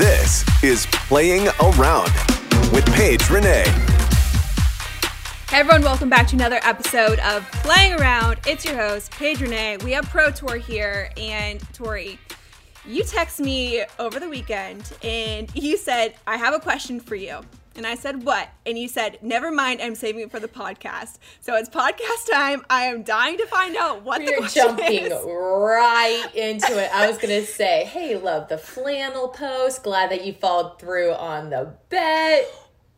This is Playing Around with Paige Renee. Hey everyone, welcome back to another episode of Playing Around. It's your host, Paige Renee. We have Pro Tour here, and Tori, you text me over the weekend and you said, I have a question for you. And I said, What? And you said, Never mind, I'm saving it for the podcast. So it's podcast time. I am dying to find out what We're the question jumping is. right into it. I was gonna say, hey, love the flannel post. Glad that you followed through on the bet.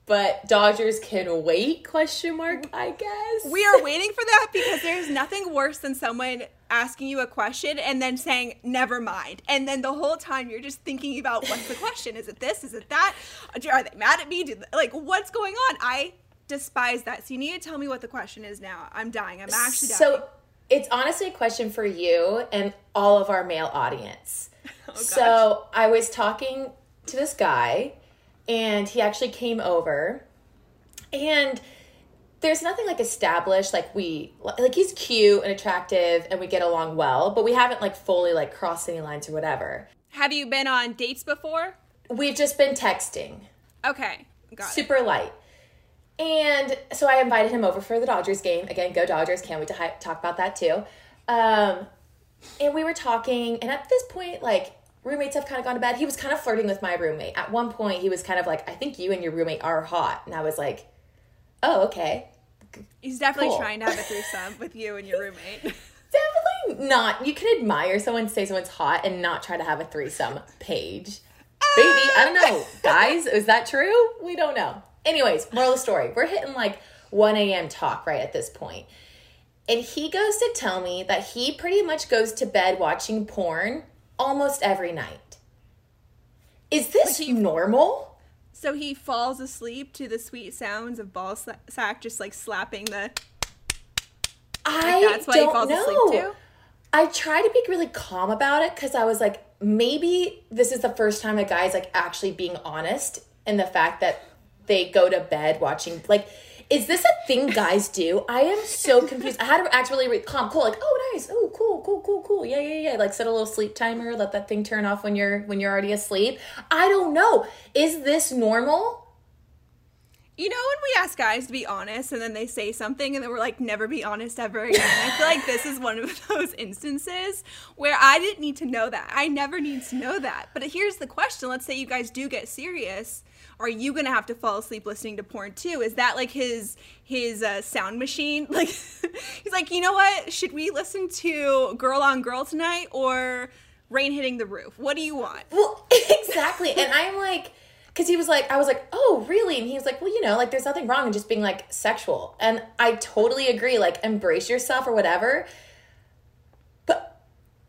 But Dodgers can wait? Question mark. I guess We are waiting for that because there's nothing worse than someone asking you a question and then saying never mind. And then the whole time you're just thinking about what's the question? Is it this? Is it that? Are they mad at me? Do like what's going on? I despise that. So you need to tell me what the question is now. I'm dying. I'm actually dying. So it's honestly a question for you and all of our male audience. Oh, so I was talking to this guy, and he actually came over, and there's nothing like established like we like he's cute and attractive and we get along well but we haven't like fully like crossed any lines or whatever. Have you been on dates before? We've just been texting. Okay got it. Super light. And so i invited him over for the dodgers game. Again go dodgers. Can't wait to hi- talk about that too. Um and we were talking and at this point like roommates have kind of gone to bed. He was kind of flirting with my roommate. At one point he was kind of like i think you and your roommate are hot. And i was like oh okay. He's definitely Cool. trying to have a threesome with you and your roommate. Definitely not. You can admire someone say someone's hot and not try to have a threesome page. Baby i don't know. Guys is that true? We don't know. Anyways moral of the story. We're hitting like 1 a.m talk right at this point. And he goes to tell me that he pretty much goes to bed watching porn almost every night. Is this normal so he falls asleep to the sweet sounds of ball sa- sack just like slapping the I that's why he don't falls know. asleep too? I try to be really calm about it because I was like, maybe this is the first time a guy's like actually being honest in the fact that they go to bed watching like is this a thing guys do? I am so confused. I had to act really calm, cool, like, oh nice, oh cool, cool, cool, cool, yeah, yeah, yeah. Like set a little sleep timer, let that thing turn off when you're when you're already asleep. I don't know. Is this normal? You know when we ask guys to be honest and then they say something and then we're like, never be honest ever again. I feel like this is one of those instances where I didn't need to know that. I never need to know that. But here's the question let's say you guys do get serious. Are you gonna have to fall asleep listening to porn too? Is that like his his uh, sound machine? Like he's like, you know what? Should we listen to Girl on Girl tonight or Rain Hitting the Roof? What do you want? Well, exactly. and I'm like, because he was like, I was like, oh, really? And he was like, well, you know, like there's nothing wrong in just being like sexual. And I totally agree. Like, embrace yourself or whatever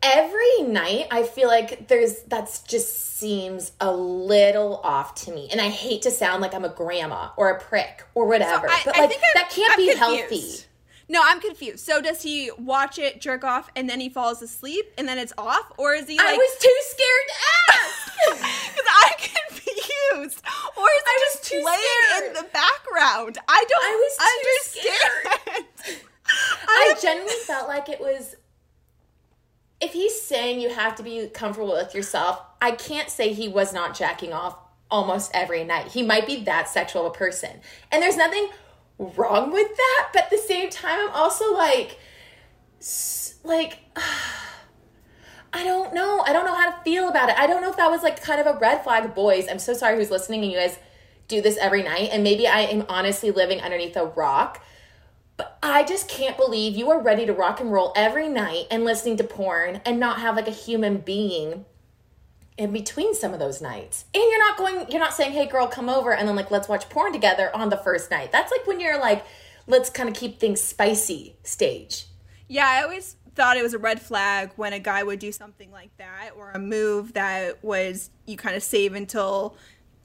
every night I feel like there's that's just seems a little off to me. And I hate to sound like I'm a grandma or a prick or whatever. So I, but like that can't I'm be confused. healthy. No, I'm confused. So does he watch it, jerk off, and then he falls asleep, and then it's off, or is he? Like, I was too scared to ask. Because I'm confused, or is it just playing scared. in the background? I don't. I was understand. I genuinely felt like it was saying you have to be comfortable with yourself. I can't say he was not jacking off almost every night. He might be that sexual a person. And there's nothing wrong with that, but at the same time I'm also like like I don't know. I don't know how to feel about it. I don't know if that was like kind of a red flag, boys. I'm so sorry who's listening and you guys do this every night and maybe I am honestly living underneath a rock. But I just can't believe you are ready to rock and roll every night and listening to porn and not have like a human being in between some of those nights. And you're not going, you're not saying, hey girl, come over and then like let's watch porn together on the first night. That's like when you're like, let's kind of keep things spicy stage. Yeah, I always thought it was a red flag when a guy would do something like that or a move that was you kind of save until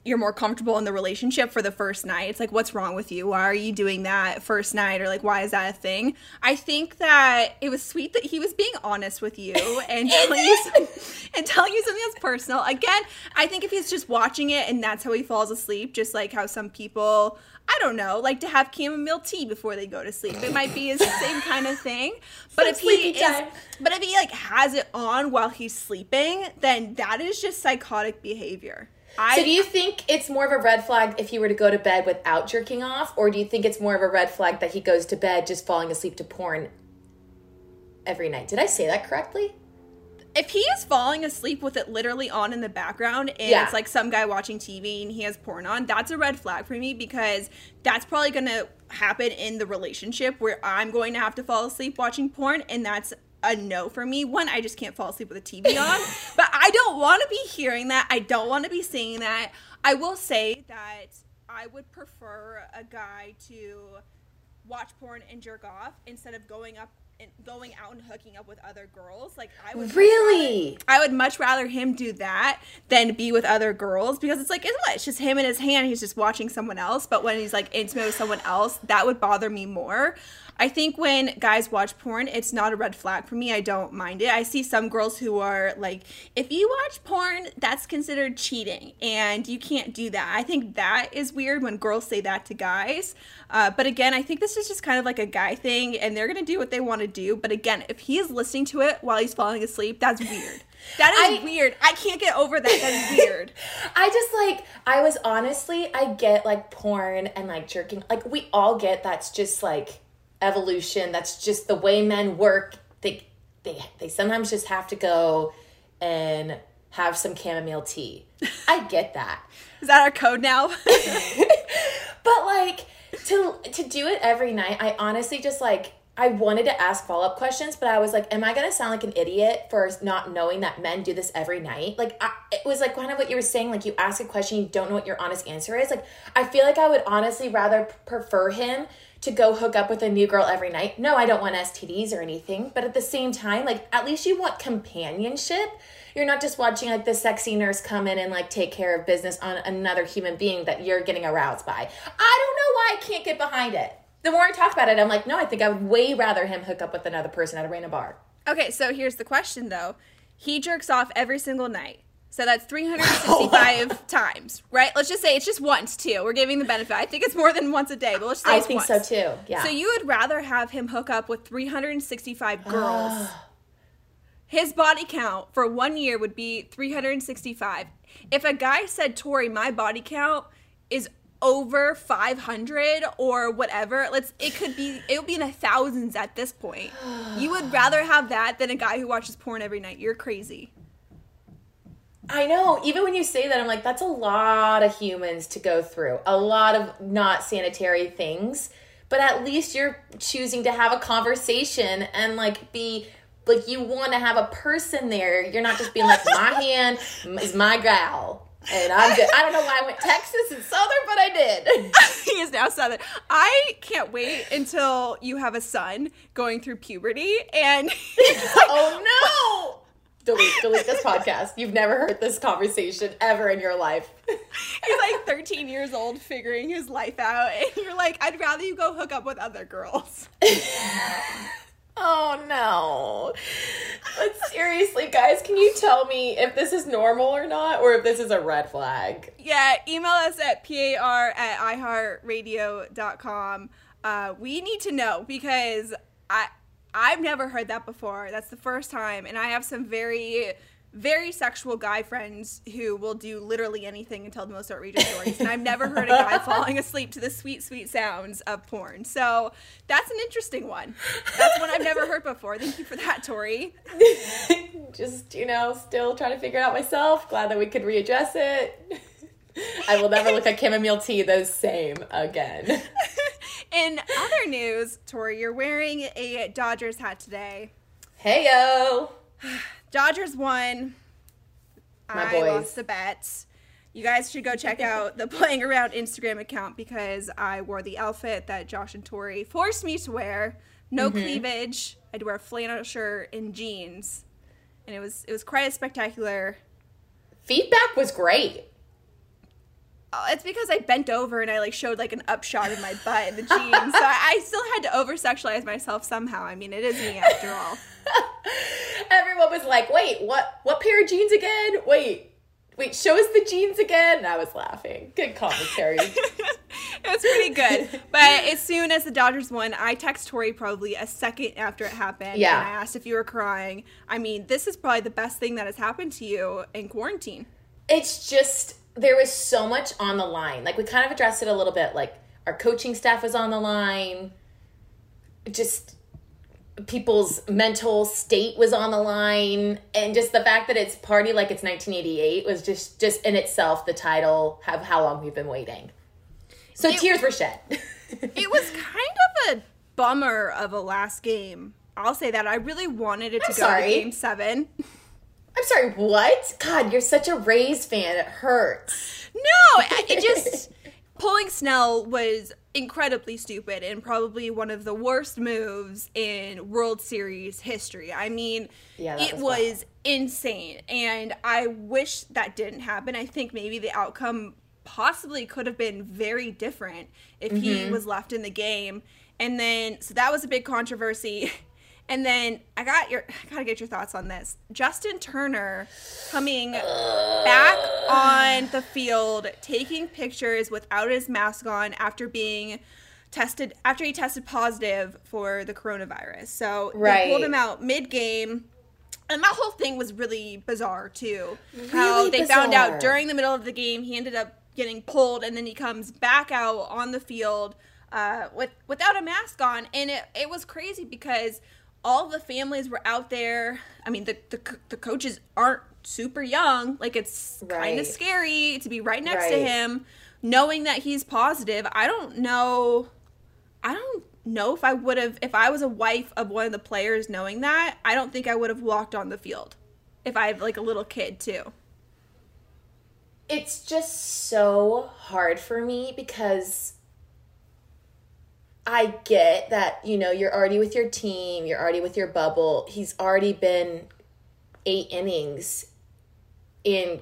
you're more comfortable in the relationship for the first night. It's like, what's wrong with you? Why are you doing that first night? Or like, why is that a thing? I think that it was sweet that he was being honest with you and telling you some, and telling you something that's personal. Again, I think if he's just watching it and that's how he falls asleep, just like how some people, I don't know, like to have chamomile tea before they go to sleep. It might be his same kind of thing. But Some if he is, but if he like has it on while he's sleeping, then that is just psychotic behavior. I, so do you think it's more of a red flag if he were to go to bed without jerking off? Or do you think it's more of a red flag that he goes to bed just falling asleep to porn every night? Did I say that correctly? if he is falling asleep with it literally on in the background and Yeah. it's like some guy watching TV and he has porn on, that's a red flag for me because that's probably going to happen in the relationship where I'm going to have to fall asleep watching porn and that's a no for me. One, I just can't fall asleep with a TV on, but I don't want to be hearing that. I don't want to be seeing that. I will say that I would prefer a guy to watch porn and jerk off instead of going up going out and hooking up with other girls. Like I would Really? rather- I would much rather him do that than be with other girls because it's like it's what? It's just him in his hand. He's just watching someone else. But when he's like intimate with someone else, that would bother me more. I think when guys watch porn, it's not a red flag for me. I don't mind it. I see some girls who are like, if you watch porn, that's considered cheating, and you can't do that. I think that is weird when girls say that to guys. Uh, but again, I think this is just kind of like a guy thing, and they're gonna do what they want to do. But again, if he is listening to it while he's falling asleep, that's weird. That is I- weird. I can't get over that. That is weird. I just like I was honestly I get like porn and like jerking like we all get that's just like evolution that's just the way men work they they they sometimes just have to go and have some chamomile tea. I get that. Is that our code now? But like to to do it every night, I honestly just like I wanted to ask follow up questions, but I was like, am I gonna sound like an idiot for not knowing that men do this every night? Like, I, it was like kind of what you were saying. Like, you ask a question, you don't know what your honest answer is. Like, I feel like I would honestly rather prefer him to go hook up with a new girl every night. No, I don't want STDs or anything, but at the same time, like, at least you want companionship. You're not just watching like the sexy nurse come in and like take care of business on another human being that you're getting aroused by. I don't know why I can't get behind it. The more I talk about it, I'm like, no, I think I would way rather him hook up with another person at a random bar. Okay, so here's the question though. He jerks off every single night. So that's 365 times, right? Let's just say it's just once too. We're giving the benefit. I think it's more than once a day, but let's say I think once. so too. Yeah. So you would rather have him hook up with 365 girls. His body count for one year would be 365. If a guy said, Tori, my body count is over 500 or whatever, let's it could be it would be in the thousands at this point. You would rather have that than a guy who watches porn every night. You're crazy. I know. Even when you say that, I'm like, that's a lot of humans to go through, a lot of not sanitary things. But at least you're choosing to have a conversation and like be like you want to have a person there. You're not just being like, my hand is my gal. And I'm good. I don't know why I went Texas and Southern, but I did. he is now southern. I can't wait until you have a son going through puberty and oh no! Delete, delete this podcast. You've never heard this conversation ever in your life. he's like 13 years old figuring his life out and you're like i'd rather you go hook up with other girls Oh no. But seriously, guys, can you tell me if this is normal or not, or if this is a red flag? yeah email us at par at iheartradio.com uh, we need to know because i I've never heard that before. That's the first time, and I have some very very sexual guy friends who will do literally anything and tell the most outrageous stories. And I've never heard a guy falling asleep to the sweet, sweet sounds of porn. So that's an interesting one. That's one I've never heard before. Thank you for that, Tori. Just, you know, still trying to figure it out myself. Glad that we could readdress it. I will never look at chamomile tea the same again. In other news, Tori, you're wearing a Dodgers hat today. Hey yo. Dodgers won. My I boys. lost the bet. You guys should go check out the Playing Around Instagram account because I wore the outfit that Josh and Tori forced me to wear. No Mhm. cleavage. I had to wear a flannel shirt and jeans, and it was it was quite a spectacular. Feedback was great. Oh, it's because I bent over and I like showed like an upshot of my butt in the jeans, so I, I still had to over sexualize myself somehow. I mean, it is me after all. Everyone was like, "Wait, what? What pair of jeans again? Wait, wait, show us the jeans again." And I was laughing. Good commentary. It was pretty good. But as soon as the Dodgers won, I text Tori probably a second after it happened. Yeah. And I asked if you were crying. I mean, this is probably the best thing that has happened to you in quarantine. it's just there was so much on the line. Like we kind of addressed it a little bit. Like our coaching staff was on the line. Just people's mental state was on the line and just the fact that it's party like it's 1988 was just just in itself the title of how long we've been waiting so It- tears were shed It was kind of a bummer of a last game. I'll say that. I really wanted it to I'm go sorry. to game seven. i'm sorry what god you're such a rays fan it hurts No, it just pulling Snell was incredibly stupid and probably one of the worst moves in World Series history. I mean, Yeah, it was was insane, and I wish that didn't happen. I think maybe the outcome possibly could have been very different if he Mhm. was left in the game. And then, so that was a big controversy. And then I got your, I gotta get your thoughts on this. Justin Turner coming back on the field, taking pictures without his mask on after being tested, after he tested positive for the coronavirus. So they pulled him out mid game. And that whole thing was really bizarre too. How Really they found out during the middle of the game he ended up getting pulled, and then he comes back out on the field uh, with without a mask on, and it, it was crazy because all the families were out there. I mean, the the, the coaches aren't super young. Like it's kind of scary to be right next to him, knowing that he's positive. I don't know. I don't know if I would have, if I was a wife of one of the players knowing that, I don't think I would have walked on the field if I have like a little kid too. it's just so hard for me because I get that, you know, you're already with your team, you're already with your bubble. He's already been eight innings in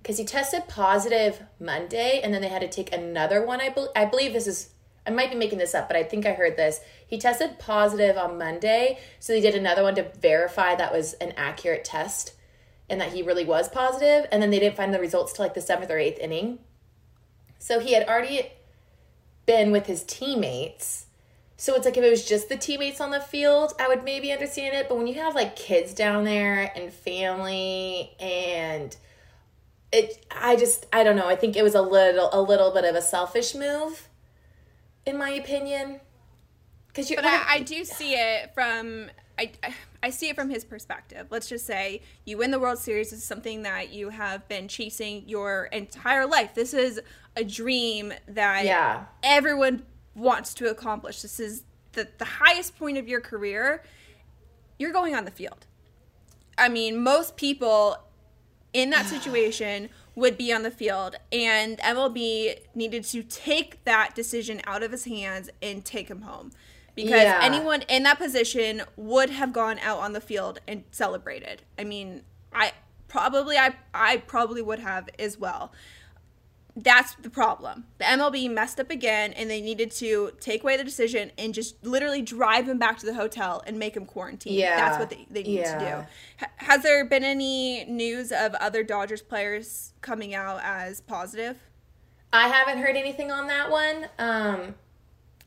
because he tested positive Monday and then they had to take another one. I, bel I believe this is, I might be making this up, but I think I heard this. He tested positive on Monday, so they did another one to verify that was an accurate test and that he really was positive, and then they didn't find the results till like the seventh or eighth inning. So he had already been with his teammates. So it's like if it was just the teammates on the field, I would maybe understand it. But when you have like kids down there and family and it I just I don't know. I think it was a little a little bit of a selfish move, in my opinion. Because you But I, I do see it from I, I- see it from his perspective. Let's just say you win the World Series. This is something that you have been chasing your entire life. This is a dream that Yeah. everyone wants to accomplish. This is the, the highest point of your career. You're going on the field. I mean, most people in that situation would be on the field, and MLB needed to take that decision out of his hands and take him home. Because Yeah. anyone in that position would have gone out on the field and celebrated. I mean, I probably I I probably would have as well. That's the problem. The MLB messed up again, and they needed to take away the decision and just literally drive him back to the hotel and make him quarantine. Yeah. That's what they, they need to do. Ha- Has there been any news of other Dodgers players coming out as positive? I haven't heard anything on that one. Um,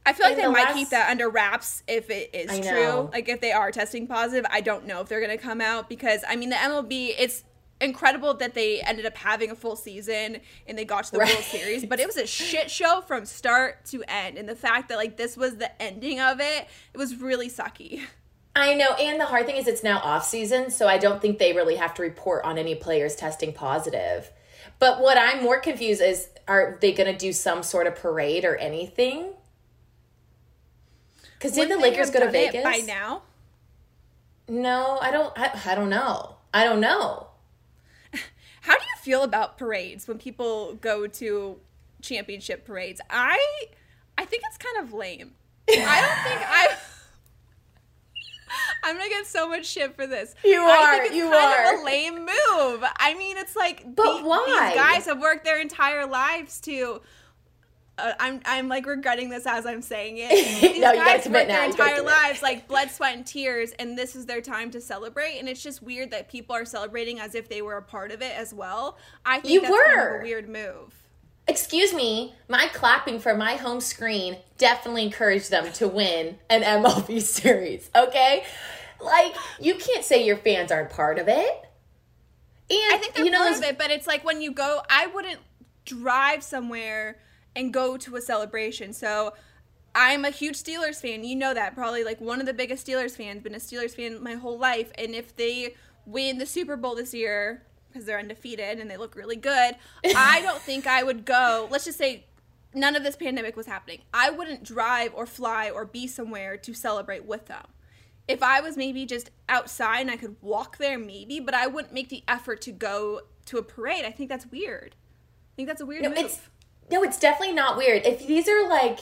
I feel like they the might last- keep that under wraps if it is true. Like if they are testing positive, I don't know if they're going to come out because I mean the MLB it's incredible that they ended up having a full season and they got to the Right. World Series, but it was a shit show from start to end and the fact that like this was the ending of it, it was really sucky. I know, and the hard thing is it's now off season, so I don't think they really have to report on any players testing positive. But what I'm more confused is are they going to do some sort of parade or anything? Because did the Lakers go to Vegas by now? No, I don't. I, I don't know. I don't know. How do you feel about parades when people go to championship parades? I I think it's kind of lame. I don't think I I'm gonna get so much shit for this. You I are, think it's you kind are. of a lame move. I mean, it's like, But the- why? These guys have worked their entire lives to. Uh, I'm I'm like regretting this as I'm saying it. These No, you guys worked their now, entire lives like blood, sweat, and tears, and this is their time to celebrate. And it's just weird that people are celebrating as if they were a part of it as well. I think You that's kind of were. a weird move. Excuse me, my clapping for my home screen definitely encouraged them to win an MLB series. Okay, like you can't say your fans aren't part of it. And I think they're you know, part of it, but it's like when you go, I wouldn't drive somewhere and go to a celebration. So I'm a huge Steelers fan. You know that. Probably like one of the biggest Steelers fans, been a Steelers fan my whole life. And if they win the Super Bowl this year, because they're undefeated and they look really good, I don't think I would go. Let's just say none of this pandemic was happening. I wouldn't drive or fly or be somewhere to celebrate with them. If I was maybe just outside and I could walk there, maybe, but I wouldn't make the effort to go to a parade. I think that's weird. I think that's a weird No, move. No, it's definitely not weird. If these are like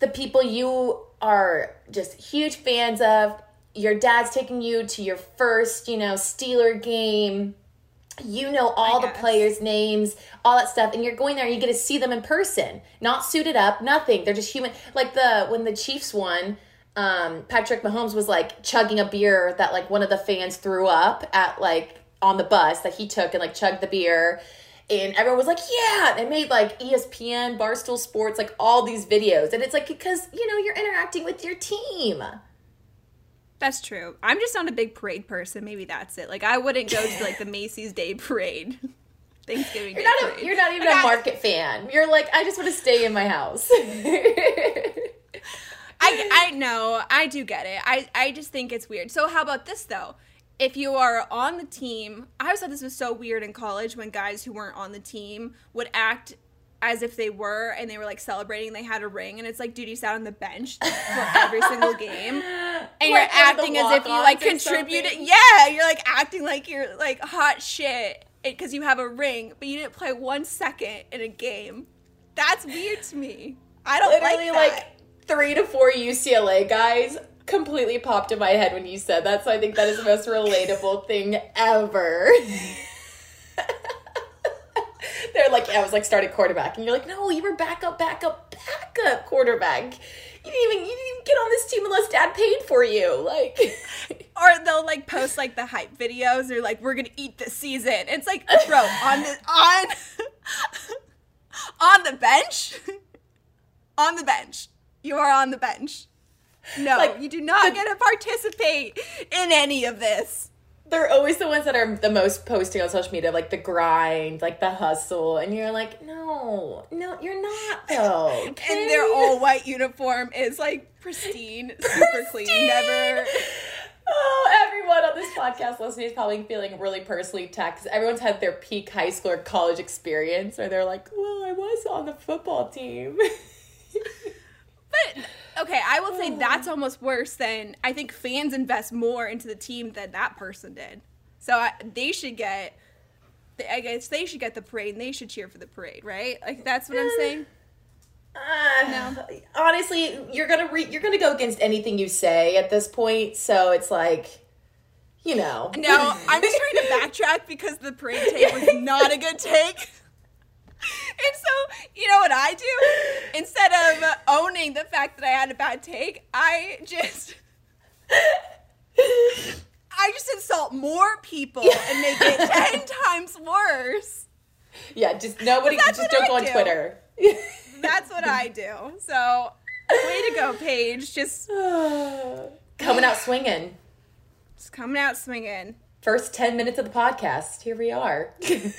the people you are just huge fans of, your dad's taking you to your first, you know, Steeler game. You know all the players' names, all that stuff, and you're going there and you get to see them in person, not suited up, nothing. They're just human. Like the when the Chiefs won, um, Patrick Mahomes was like chugging a beer that like one of the fans threw up at like on the bus that he took and like chugged the beer and everyone was like, "Yeah!" They made like ESPN, Barstool Sports, like all these videos, and it's like because you know you're interacting with your team. That's true. I'm just not a big parade person. Maybe that's it. Like I wouldn't go to like the Macy's Day Parade, Thanksgiving You're Day not. Parade. A, you're not even Like, a market fan. You're like, I just want to stay in my house. I I know. I do get it. I I just think it's weird. So how about this though? If you are on the team, I always thought this was so weird in college when guys who weren't on the team would act as if they were and they were like celebrating they had a ring and it's like dude you sat on the bench for every single game and you're Like the acting as if you like contributed yeah you're like acting like you're like hot shit because you have a ring but you didn't play one second in a game. That's weird to me. I don't Literally, like, like three to four UCLA guys completely popped in my head when you said that. So I think that is the most relatable thing ever. They're like, I was like starting quarterback, and you're like, no, you were backup, backup, backup quarterback. You didn't even you didn't even get on this team unless dad paid for you. Like, or they'll like post like the hype videos. They're like, "We're gonna eat this season." It's like, bro, on the on on the bench, on the bench. You are on the bench. No, Like, you do not get to participate in any of this. they're always the ones that are the most posting on social media, like the grind, like the hustle, and you're like, no, no, you're not though. And their all white uniform is like pristine, super clean. Never. Oh, everyone on this podcast listening is probably feeling really personally attacked because everyone's had their peak high school or college experience where they're like, well, I was on the football team. But okay, I will say that's almost worse than I think fans invest more into the team than that person did. So I, they should get. I guess they should get the parade and they should cheer for the parade, right? Like that's what I'm saying. Uh, Honestly, you're gonna re- you're gonna go against anything you say at this point, so it's like, you know. No, I'm just trying to backtrack because the parade take was not a good take. And so, you know what I do? Instead of owning the fact that I had a bad take, I just I just insult more people and make it 10 times worse. Yeah, just nobody, just don't I go on do. Twitter. That's what I do. So, Way to go, Paige. Just Coming out swinging. just coming out swinging. First 10 minutes of the podcast. Here we are.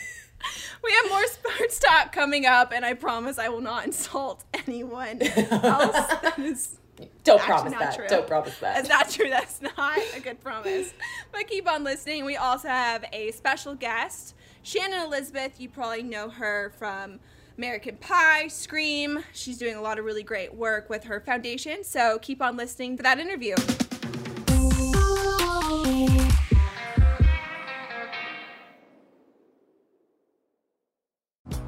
We have more sports talk coming up, and I promise I will not insult anyone else. Don't promise that. true. Don't promise that. That's not true. That's not a good promise. But keep on listening. We also have a special guest, Shannon Elizabeth. You probably know her from American Pie, Scream. She's doing a lot of really great work with her foundation. So keep on listening for that interview.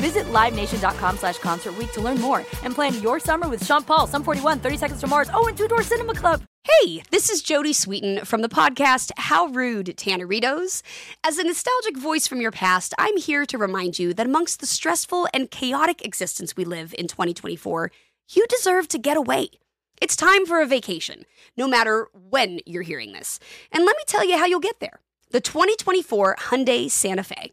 Visit LiveNation.com slash Concert to learn more and plan your summer with Sean Paul, Sum 41, 30 Seconds to Mars, oh, and Two Door Cinema Club. Hey, this is Jodie Sweetin from the podcast How Rude Tanneritos. As a nostalgic voice from your past, I'm here to remind you that amongst the stressful and chaotic existence we live in 2024, you deserve to get away. It's time for a vacation, no matter when you're hearing this. And let me tell you how you'll get there. The 2024 Hyundai Santa Fe.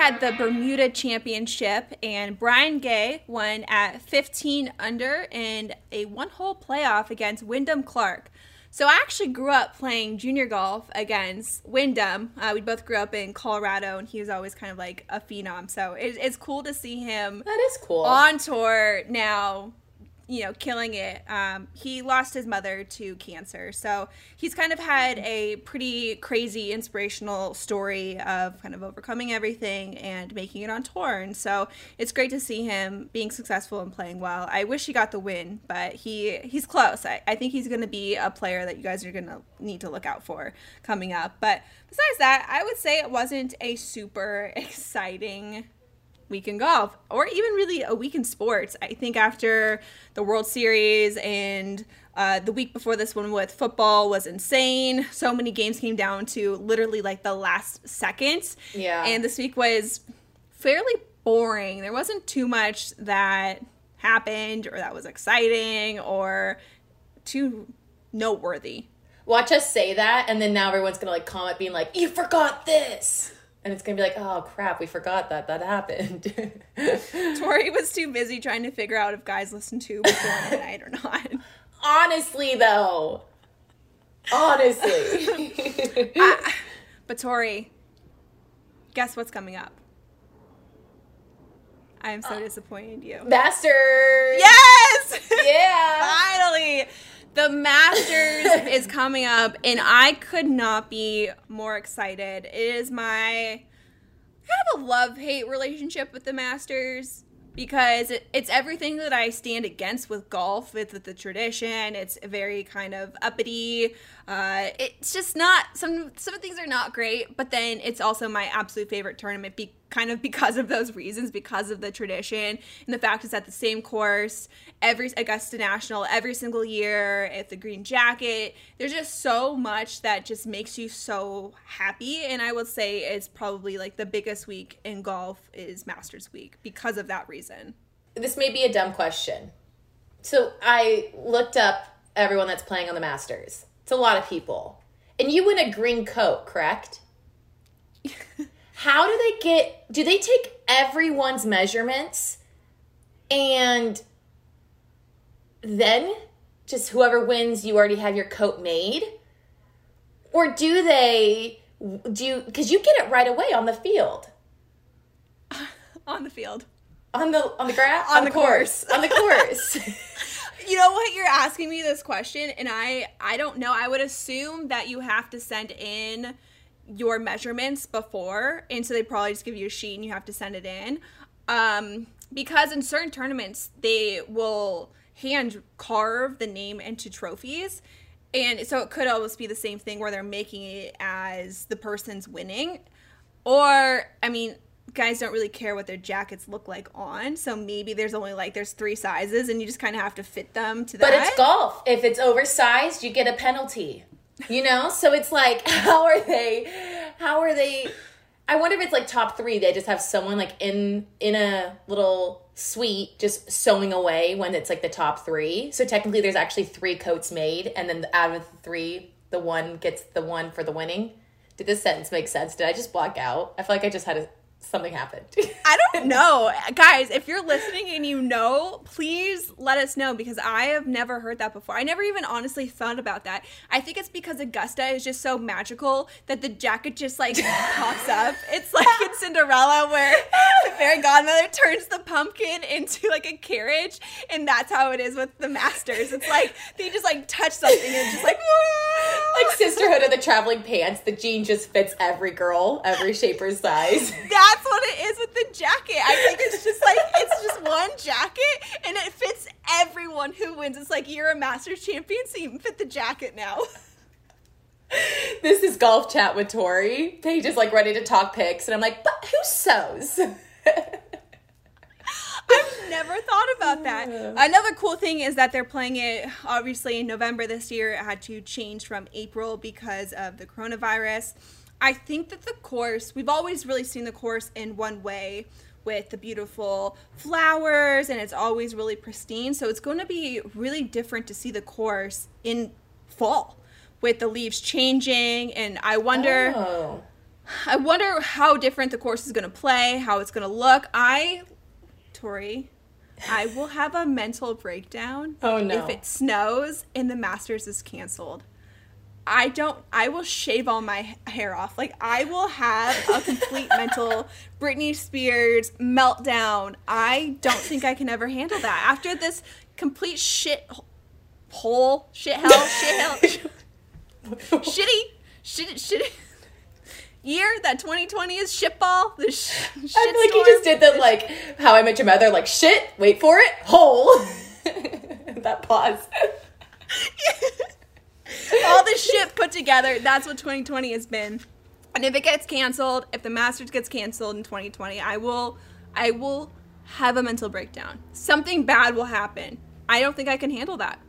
Had the Bermuda Championship, and Brian Gay won at 15 under in a one-hole playoff against Wyndham Clark. So I actually grew up playing junior golf against Wyndham. Uh, we both grew up in Colorado, and he was always kind of like a phenom. So it, it's cool to see him. That is cool. On tour now, you know, killing it. Um, he lost his mother to cancer. So he's kind of had a pretty crazy, inspirational story of kind of overcoming everything and making it on tour. And so it's great to see him being successful and playing well. I wish he got the win, but he he's close. I, I think he's going to be a player that you guys are going to need to look out for coming up. But besides that, I would say it wasn't a super exciting week in golf or even really a week in sports. I think after the World Series and uh, the week before this one with football was insane. So many games came down to literally like the last seconds. Yeah. And this week was fairly boring. There wasn't too much that happened or that was exciting or too noteworthy. Watch us say that, and then now everyone's gonna like comment being like, "You forgot this," and it's gonna be like, "Oh crap, we forgot that that happened." Tori was too busy trying to figure out if guys listen to before midnight or not. Honestly, though, honestly, I- but Tori, guess what's coming up? I am so uh, disappointed in you. Masters. Yes! Yeah. Finally! The Masters is coming up, and I could not be more excited. It is my kind of a love hate relationship with the Masters because it, it's everything that I stand against with golf. It's the tradition. It's very kind of uppity. Uh, it's just not some some things are not great, but then it's also my absolute favorite tournament be, kind of because of those reasons, because of the tradition and the fact it's at the same course every Augusta National every single year at the green jacket. There's just so much that just makes you so happy. And I would say it's probably like the biggest week in golf is Masters Week because of that reason. This may be a dumb question. So I looked up everyone that's playing on the Masters. It's a lot of people. And you win a green coat, correct? How do they get do they take everyone's measurements and then just whoever wins you already have your coat made? Or do they do you cuz you get it right away on the field? on the field. On the on the grass on, the course. on the course. you know what you're asking me this question and i i don't know i would assume that you have to send in your measurements before and so they probably just give you a sheet and you have to send it in um, because in certain tournaments they will hand carve the name into trophies and so it could almost be the same thing where they're making it as the person's winning or i mean guys don't really care what their jackets look like on so maybe there's only like there's three sizes and you just kind of have to fit them to that But it's golf. If it's oversized, you get a penalty. You know? So it's like how are they how are they I wonder if it's like top 3 they just have someone like in in a little suite just sewing away when it's like the top 3. So technically there's actually 3 coats made and then out of the 3 the one gets the one for the winning. Did this sentence make sense? Did I just block out? I feel like I just had a something happened. I don't know. Guys, if you're listening and you know, please let us know because I have never heard that before. I never even honestly thought about that. I think it's because Augusta is just so magical that the jacket just like pops up. It's like in Cinderella where the fairy godmother turns the pumpkin into like a carriage, and that's how it is with the masters. It's like they just like touch something and just like like Sisterhood of the Traveling Pants, the jean just fits every girl, every shape or size. That's what it is with the jacket. I think it's just like it's just one jacket and it fits everyone who wins. It's like you're a Masters champion, so you fit the jacket now. this is golf chat with Tori. Paige is like ready to talk picks, and I'm like, but who sews? I've never thought about that. Another cool thing is that they're playing it obviously in November this year. It had to change from April because of the coronavirus. I think that the course, we've always really seen the course in one way with the beautiful flowers and it's always really pristine. So it's going to be really different to see the course in fall with the leaves changing and I wonder Oh. I wonder how different the course is going to play, how it's going to look. I I will have a mental breakdown Oh, no. if it snows and the Masters is canceled. I don't I will shave all my hair off. Like I will have a complete mental Britney Spears meltdown. I don't think I can ever handle that. After this complete shit hole, shit hell, shit hell, shitty, shit, shitty year that 2020 is shitball. The sh- I feel like you just did the like How I Met Your Mother, like shit. Wait for it. Hole. that pause. all the shit put together. That's what 2020 has been. And if it gets canceled, if the Masters gets canceled in 2020, I will, I will have a mental breakdown. Something bad will happen. I don't think I can handle that.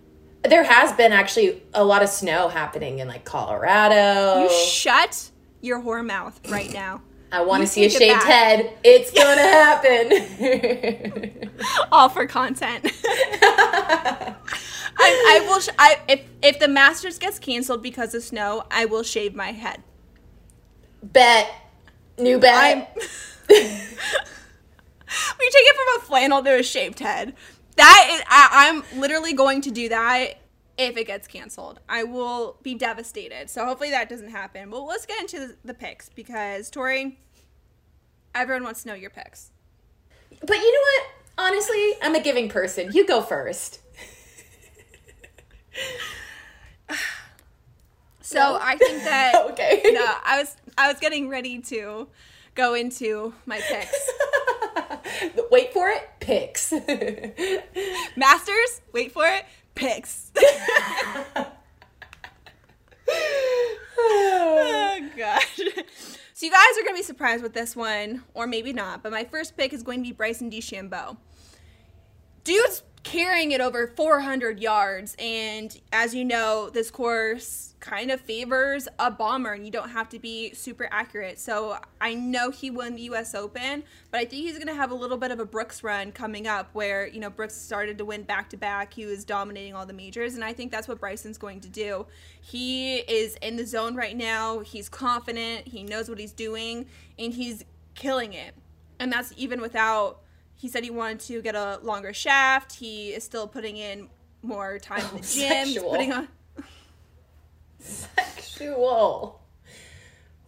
There has been actually a lot of snow happening in like Colorado. You shut your whore mouth right now. I want to see a shaved head. It's gonna happen. All for content. I, I will. Sh- I if if the Masters gets canceled because of snow, I will shave my head. bet. New bet. we take it from a flannel to a shaved head. That is, I, I'm literally going to do that if it gets canceled. I will be devastated. So hopefully that doesn't happen. But let's get into the, picks because Tori, everyone wants to know your picks. But you know what? Honestly, I'm a giving person. You go first. So I think that Okay. No, I was I was getting ready to go into my picks. Wait for it. Picks. Masters, wait for it, picks. oh, oh gosh. So you guys are going to be surprised with this one, or maybe not. But my first pick is going to be Bryson DeChambeau. Dude's carrying it over 400 yards, and as you know, this course kind of favors a bomber, and you don't have to be super accurate. So I know he won the U.S. Open, but I think he's going to have a little bit of a Brooks run coming up, where you know Brooks started to win back to back. He was dominating all the majors, and I think that's what Bryson's going to do. He is in the zone right now. He's confident. He knows what he's doing, and he's killing it. And that's even without he said he wanted to get a longer shaft. He is still putting in more time in the oh, gym. He's putting on sexual.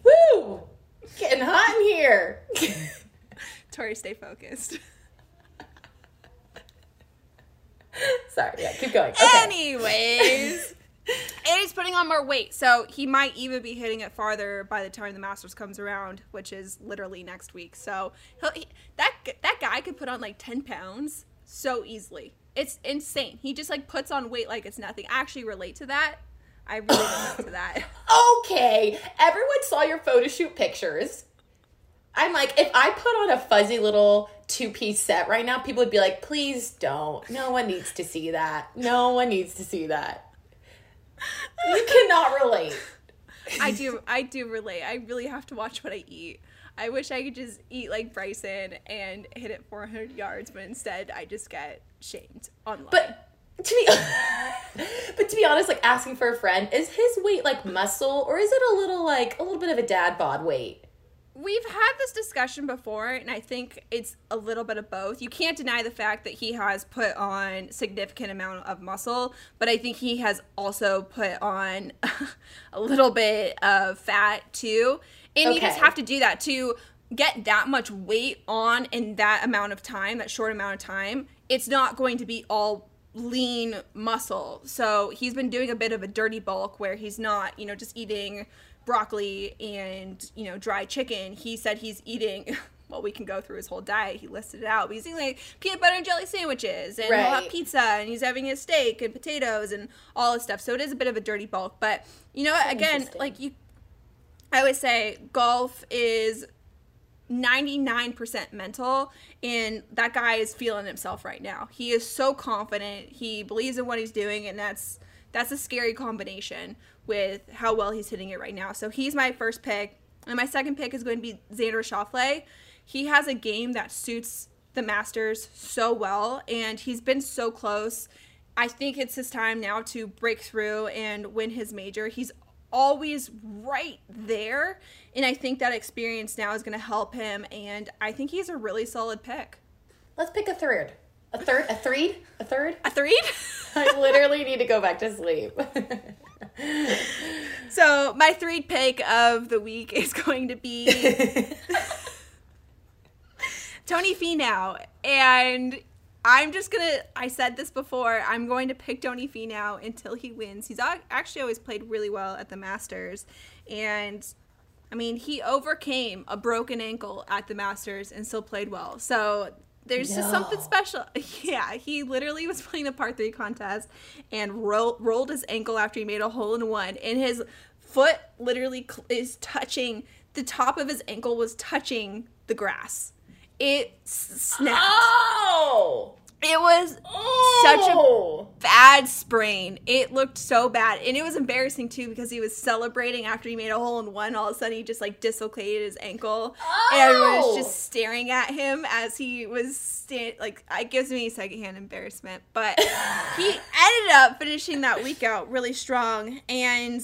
Woo! Getting hot in here. Tori, stay focused. Sorry, yeah, keep going. Okay. Anyways. And he's putting on more weight, so he might even be hitting it farther by the time the Masters comes around, which is literally next week. So he, that that guy could put on like ten pounds so easily. It's insane. He just like puts on weight like it's nothing. I actually relate to that. I really relate to that. Okay, everyone saw your photo shoot pictures. I'm like, if I put on a fuzzy little two piece set right now, people would be like, please don't. No one needs to see that. No one needs to see that. You cannot relate. I do. I do relate. I really have to watch what I eat. I wish I could just eat like Bryson and hit it 400 yards, but instead I just get shamed online. But to be, but to be honest, like asking for a friend, is his weight like muscle or is it a little like a little bit of a dad bod weight? We've had this discussion before, and I think it's a little bit of both. You can't deny the fact that he has put on significant amount of muscle, but I think he has also put on a little bit of fat too. And okay. you just have to do that to get that much weight on in that amount of time, that short amount of time. It's not going to be all lean muscle. So he's been doing a bit of a dirty bulk where he's not, you know, just eating broccoli and you know dry chicken he said he's eating well we can go through his whole diet. He listed it out but he's eating like peanut butter and jelly sandwiches and right. he'll pizza and he's having his steak and potatoes and all this stuff. So it is a bit of a dirty bulk but you know what? Again like you i always say golf is 99% mental and that guy is feeling himself right now. He is so confident. He believes in what he's doing and that's that's a scary combination with how well he's hitting it right now. So he's my first pick. And my second pick is going to be Xander Schauffele. He has a game that suits the Masters so well, and he's been so close. I think it's his time now to break through and win his major. He's always right there, and I think that experience now is going to help him, and I think he's a really solid pick. Let's pick a third. A third? A threed? A third? A threed? I literally need to go back to sleep. so my three pick of the week is going to be Tony Finau, and I'm just gonna. I said this before. I'm going to pick Tony Finau until he wins. He's actually always played really well at the Masters, and I mean he overcame a broken ankle at the Masters and still played well. So there's no. just something special. Yeah, he literally was playing the par three contest and ro- rolled his ankle after he made a hole in one, and his foot literally is touching the top of his ankle was touching the grass. It snapped. Oh! It was oh. such a oh. bad sprain. It looked so bad. And it was embarrassing too because he was celebrating after he made a hole in one. All of a sudden, he just like dislocated his ankle. Oh. And everyone was just staring at him as he was stand- like, it gives me secondhand embarrassment. But he ended up finishing that week out really strong. And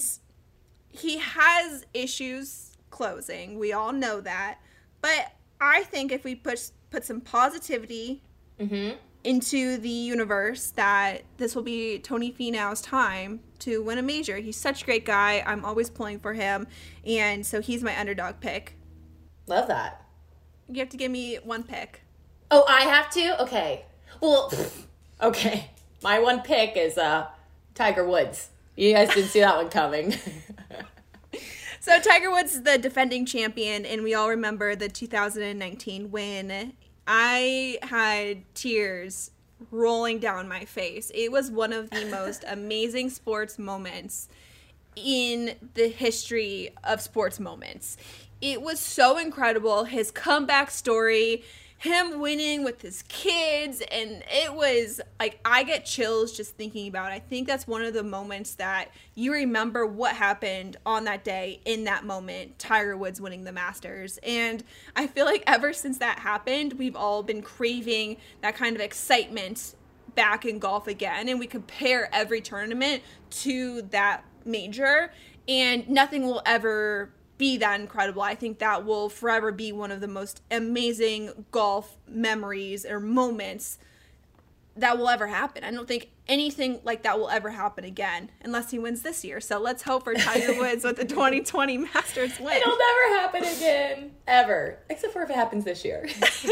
he has issues closing. We all know that. But I think if we put, put some positivity. Mm-hmm into the universe that this will be Tony Finau's time to win a major. He's such a great guy. I'm always pulling for him, and so he's my underdog pick. Love that. You have to give me one pick. Oh, I have to. Okay. Well, okay. My one pick is uh Tiger Woods. You guys didn't see that one coming. so Tiger Woods is the defending champion, and we all remember the 2019 win I had tears rolling down my face. It was one of the most amazing sports moments in the history of sports moments. it was so incredible. His comeback story, him winning with his kids, and it was like I get chills just thinking about it. I think that's one of the moments that you remember what happened on that day in that moment, Tiger Woods winning the Masters. And I feel like ever since that happened, we've all been craving that kind of excitement back in golf again and we compare every tournament to that major and nothing will ever be that incredible. I think that will forever be one of the most amazing golf memories or moments that will ever happen. I don't think anything like that will ever happen again unless he wins this year. So let's hope for Tiger Woods with the 2020 Masters win. It'll never happen again, ever, except for if it happens this year.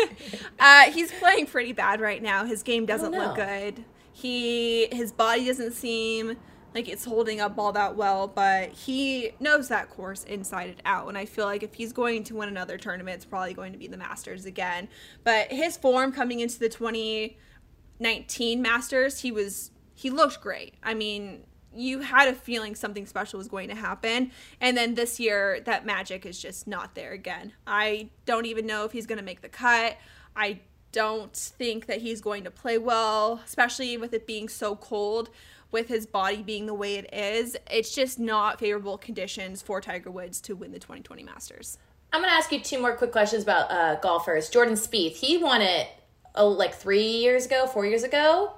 uh, he's playing pretty bad right now. His game doesn't look good. He his body doesn't seem like it's holding up all that well, but he knows that course inside and out. And I feel like if he's going to win another tournament, it's probably going to be the Masters again. But his form coming into the 2019 Masters, he was he looked great. I mean, you had a feeling something special was going to happen. And then this year, that magic is just not there again. I don't even know if he's going to make the cut. I don't think that he's going to play well, especially with it being so cold, with his body being the way it is. It's just not favorable conditions for Tiger Woods to win the 2020 Masters. I'm gonna ask you two more quick questions about uh, golfers. Jordan Spieth, he won it oh like three years ago, four years ago.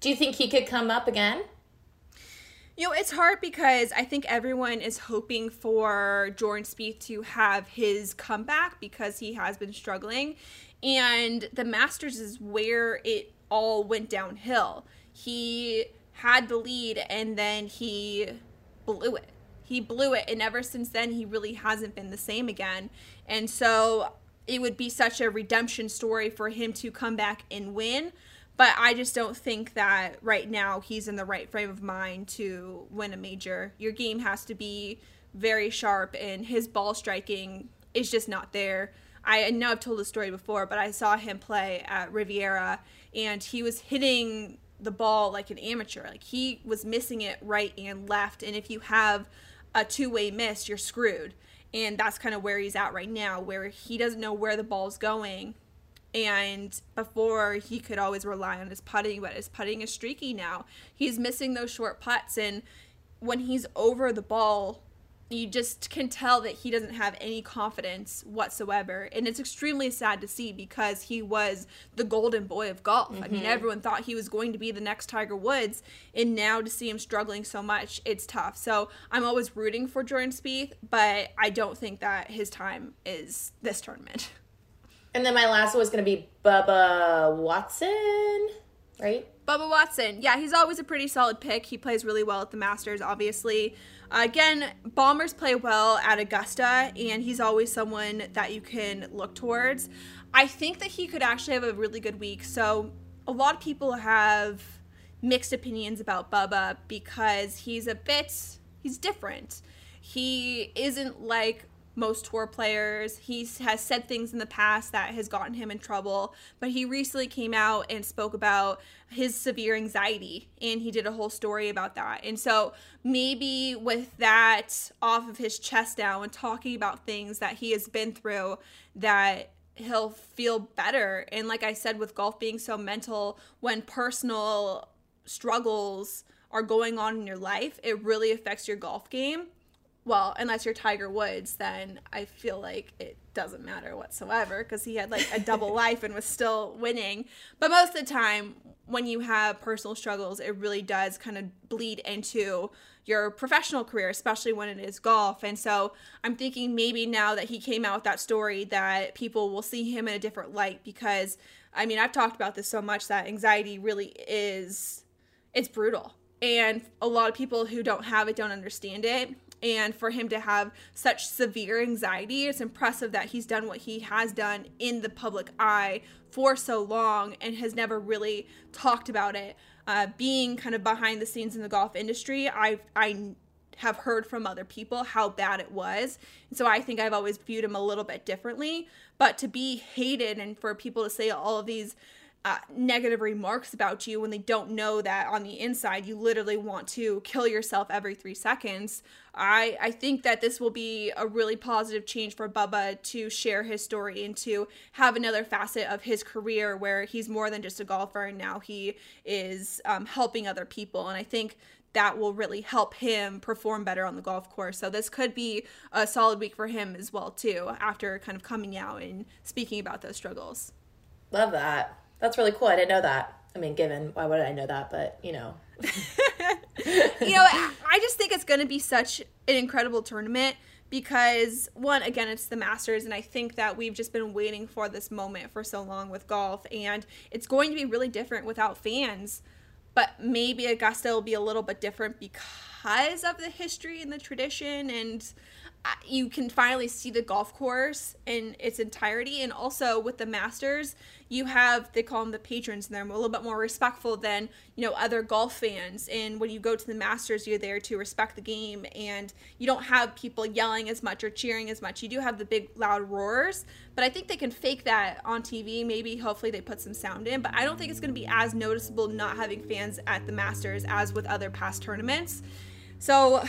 Do you think he could come up again? You know, it's hard because I think everyone is hoping for Jordan Spieth to have his comeback because he has been struggling. And the Masters is where it all went downhill. He had the lead and then he blew it. He blew it. And ever since then, he really hasn't been the same again. And so it would be such a redemption story for him to come back and win. But I just don't think that right now he's in the right frame of mind to win a major. Your game has to be very sharp, and his ball striking is just not there. I know I've told the story before, but I saw him play at Riviera, and he was hitting the ball like an amateur. Like he was missing it right and left, and if you have a two-way miss, you're screwed. And that's kind of where he's at right now, where he doesn't know where the ball's going and before he could always rely on his putting, but his putting is streaky now. He's missing those short putts, and when he's over the ball, you just can tell that he doesn't have any confidence whatsoever. And it's extremely sad to see because he was the golden boy of golf. I mean, Mhm. everyone thought he was going to be the next Tiger Woods, and now to see him struggling so much, it's tough. So I'm always rooting for Jordan Spieth, but I don't think that his time is this tournament. And then my last one was going to be Bubba Watson, right? Bubba Watson. Yeah, he's always a pretty solid pick. He plays really well at the Masters, obviously. Again, Bombers play well at Augusta, and he's always someone that you can look towards. I think that he could actually have a really good week. So, a lot of people have mixed opinions about Bubba because he's a bit, he's different. He isn't like most tour players. He has said things in the past that has gotten him in trouble, but he recently came out and spoke about his severe anxiety and he did a whole story about that. And so maybe with that off of his chest now and talking about things that he has been through that he'll feel better. And like I said with golf being so mental when personal struggles are going on in your life, it really affects your golf game well, unless you're Tiger Woods, then I feel like it doesn't matter whatsoever because he had like a double life and was still winning. But most of the time, when you have personal struggles, it really does kind of bleed into your professional career, especially when it is golf. And so I'm thinking maybe now that he came out with that story, that people will see him in a different light because I mean, I've talked about this so much that anxiety really is it's brutal. And a lot of people who don't have it don't understand it and for him to have such severe anxiety it's impressive that he's done what he has done in the public eye for so long and has never really talked about it. Uh, being kind of behind the scenes in the golf industry i i have heard from other people how bad it was. And so i think i've always viewed him a little bit differently. But to be hated and for people to say all of these uh, negative remarks about you when they don't know that on the inside you literally want to kill yourself every three seconds. I I think that this will be a really positive change for Bubba to share his story and to have another facet of his career where he's more than just a golfer and now he is um, helping other people. And I think that will really help him perform better on the golf course. So this could be a solid week for him as well too after kind of coming out and speaking about those struggles. Love that. That's really cool. I didn't know that. I mean, given why would I know that? But you know, you know, I just think it's going to be such an incredible tournament because one, again, it's the Masters, and I think that we've just been waiting for this moment for so long with golf, and it's going to be really different without fans. But maybe Augusta will be a little bit different because of the history and the tradition and you can finally see the golf course in its entirety. And also with the masters you have they call them the patrons and they're a little bit more respectful than you know other golf fans. And when you go to the masters you're there to respect the game. And you don't have people yelling as much or cheering as much. You do have the big loud roars. But i think they can fake that on tv maybe hopefully they put some sound in. But i don't think it's going to be as noticeable not having fans at the masters as with other past tournaments. So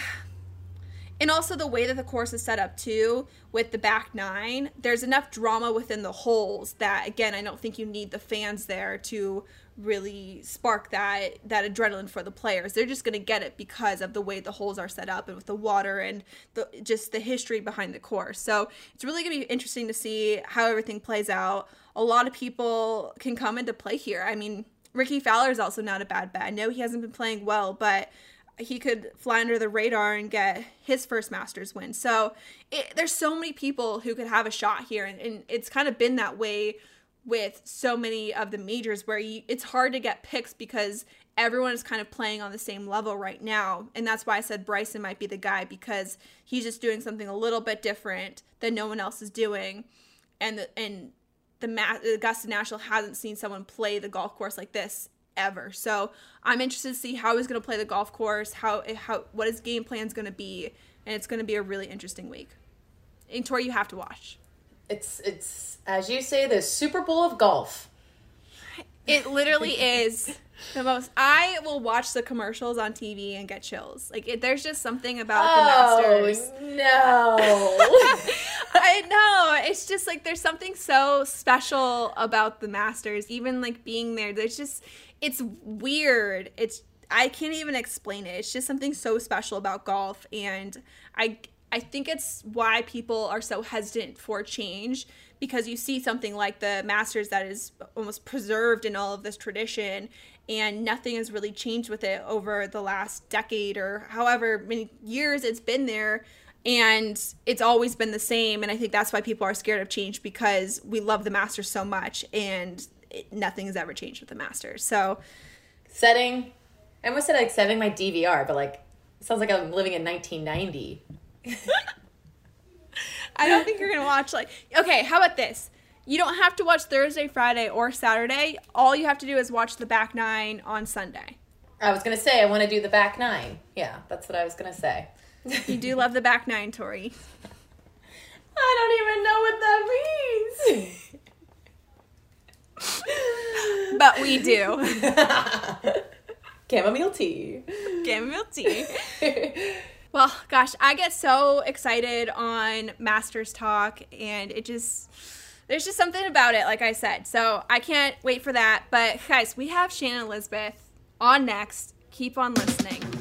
and also the way that the course is set up too with the back nine there's enough drama within the holes that again i don't think you need the fans there to really spark that that adrenaline for the players. They're just going to get it because of the way the holes are set up and with the water and the just the history behind the course. So it's really going to be interesting to see how everything plays out. A lot of people can come into play here. I mean rickie fowler is also not a bad bet. I know he hasn't been playing well but he could fly under the radar and get his first Masters win. So it, there's so many people who could have a shot here, and, and it's kind of been that way with so many of the majors where you, it's hard to get picks because everyone is kind of playing on the same level right now. And that's why I said Bryson might be the guy because he's just doing something a little bit different that no one else is doing. And the, and the Augusta National hasn't seen someone play the golf course like this ever. So I'm interested to see how he's going to play the golf course, how how what his game plan is going to be, and it's going to be a really interesting week. And Tori, you have to watch. It's it's as you say, the Super Bowl of golf. It literally is the most. I will watch the commercials on TV and get chills. Like it, there's just something about oh, the Masters. Oh, no, I know. It's just like there's something so special about the Masters. Even like being there, there's just it's weird. It's I can't even explain it. It's just something so special about golf and I I think it's why people are so hesitant for change because you see something like the Masters that is almost preserved in all of this tradition and nothing has really changed with it over the last decade or however many years it's been there and it's always been the same and I think that's why people are scared of change because we love the Masters so much and it, nothing has ever changed with the Masters. So setting, I almost said like setting my DVR, but like it sounds like I'm living in 1990. I don't think you're gonna watch like okay. How about this? You don't have to watch Thursday, Friday, or Saturday. All you have to do is watch the back nine on Sunday. I was gonna say I want to do the back nine. Yeah, that's what I was gonna say. you do love the back nine, Tori. I don't even know what that means. but we do. Chamomile tea. Chamomile tea. well, gosh, I get so excited on Masters Talk, and it just. There's just something about it, like I said. So I can't wait for that. But guys, we have Shannon Elizabeth on next. Keep on listening.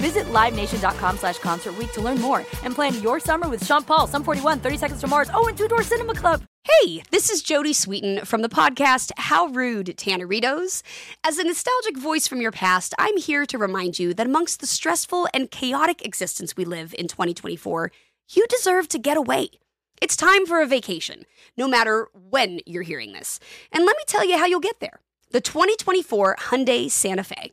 Visit LiveNation.com slash Concert to learn more and plan your summer with Sean Paul, Sum 41, 30 Seconds to Mars, oh, and Two Door Cinema Club. Hey, this is Jodie Sweetin from the podcast How Rude, Tanneritos. As a nostalgic voice from your past, I'm here to remind you that amongst the stressful and chaotic existence we live in 2024, you deserve to get away. It's time for a vacation, no matter when you're hearing this. And let me tell you how you'll get there. The 2024 Hyundai Santa Fe.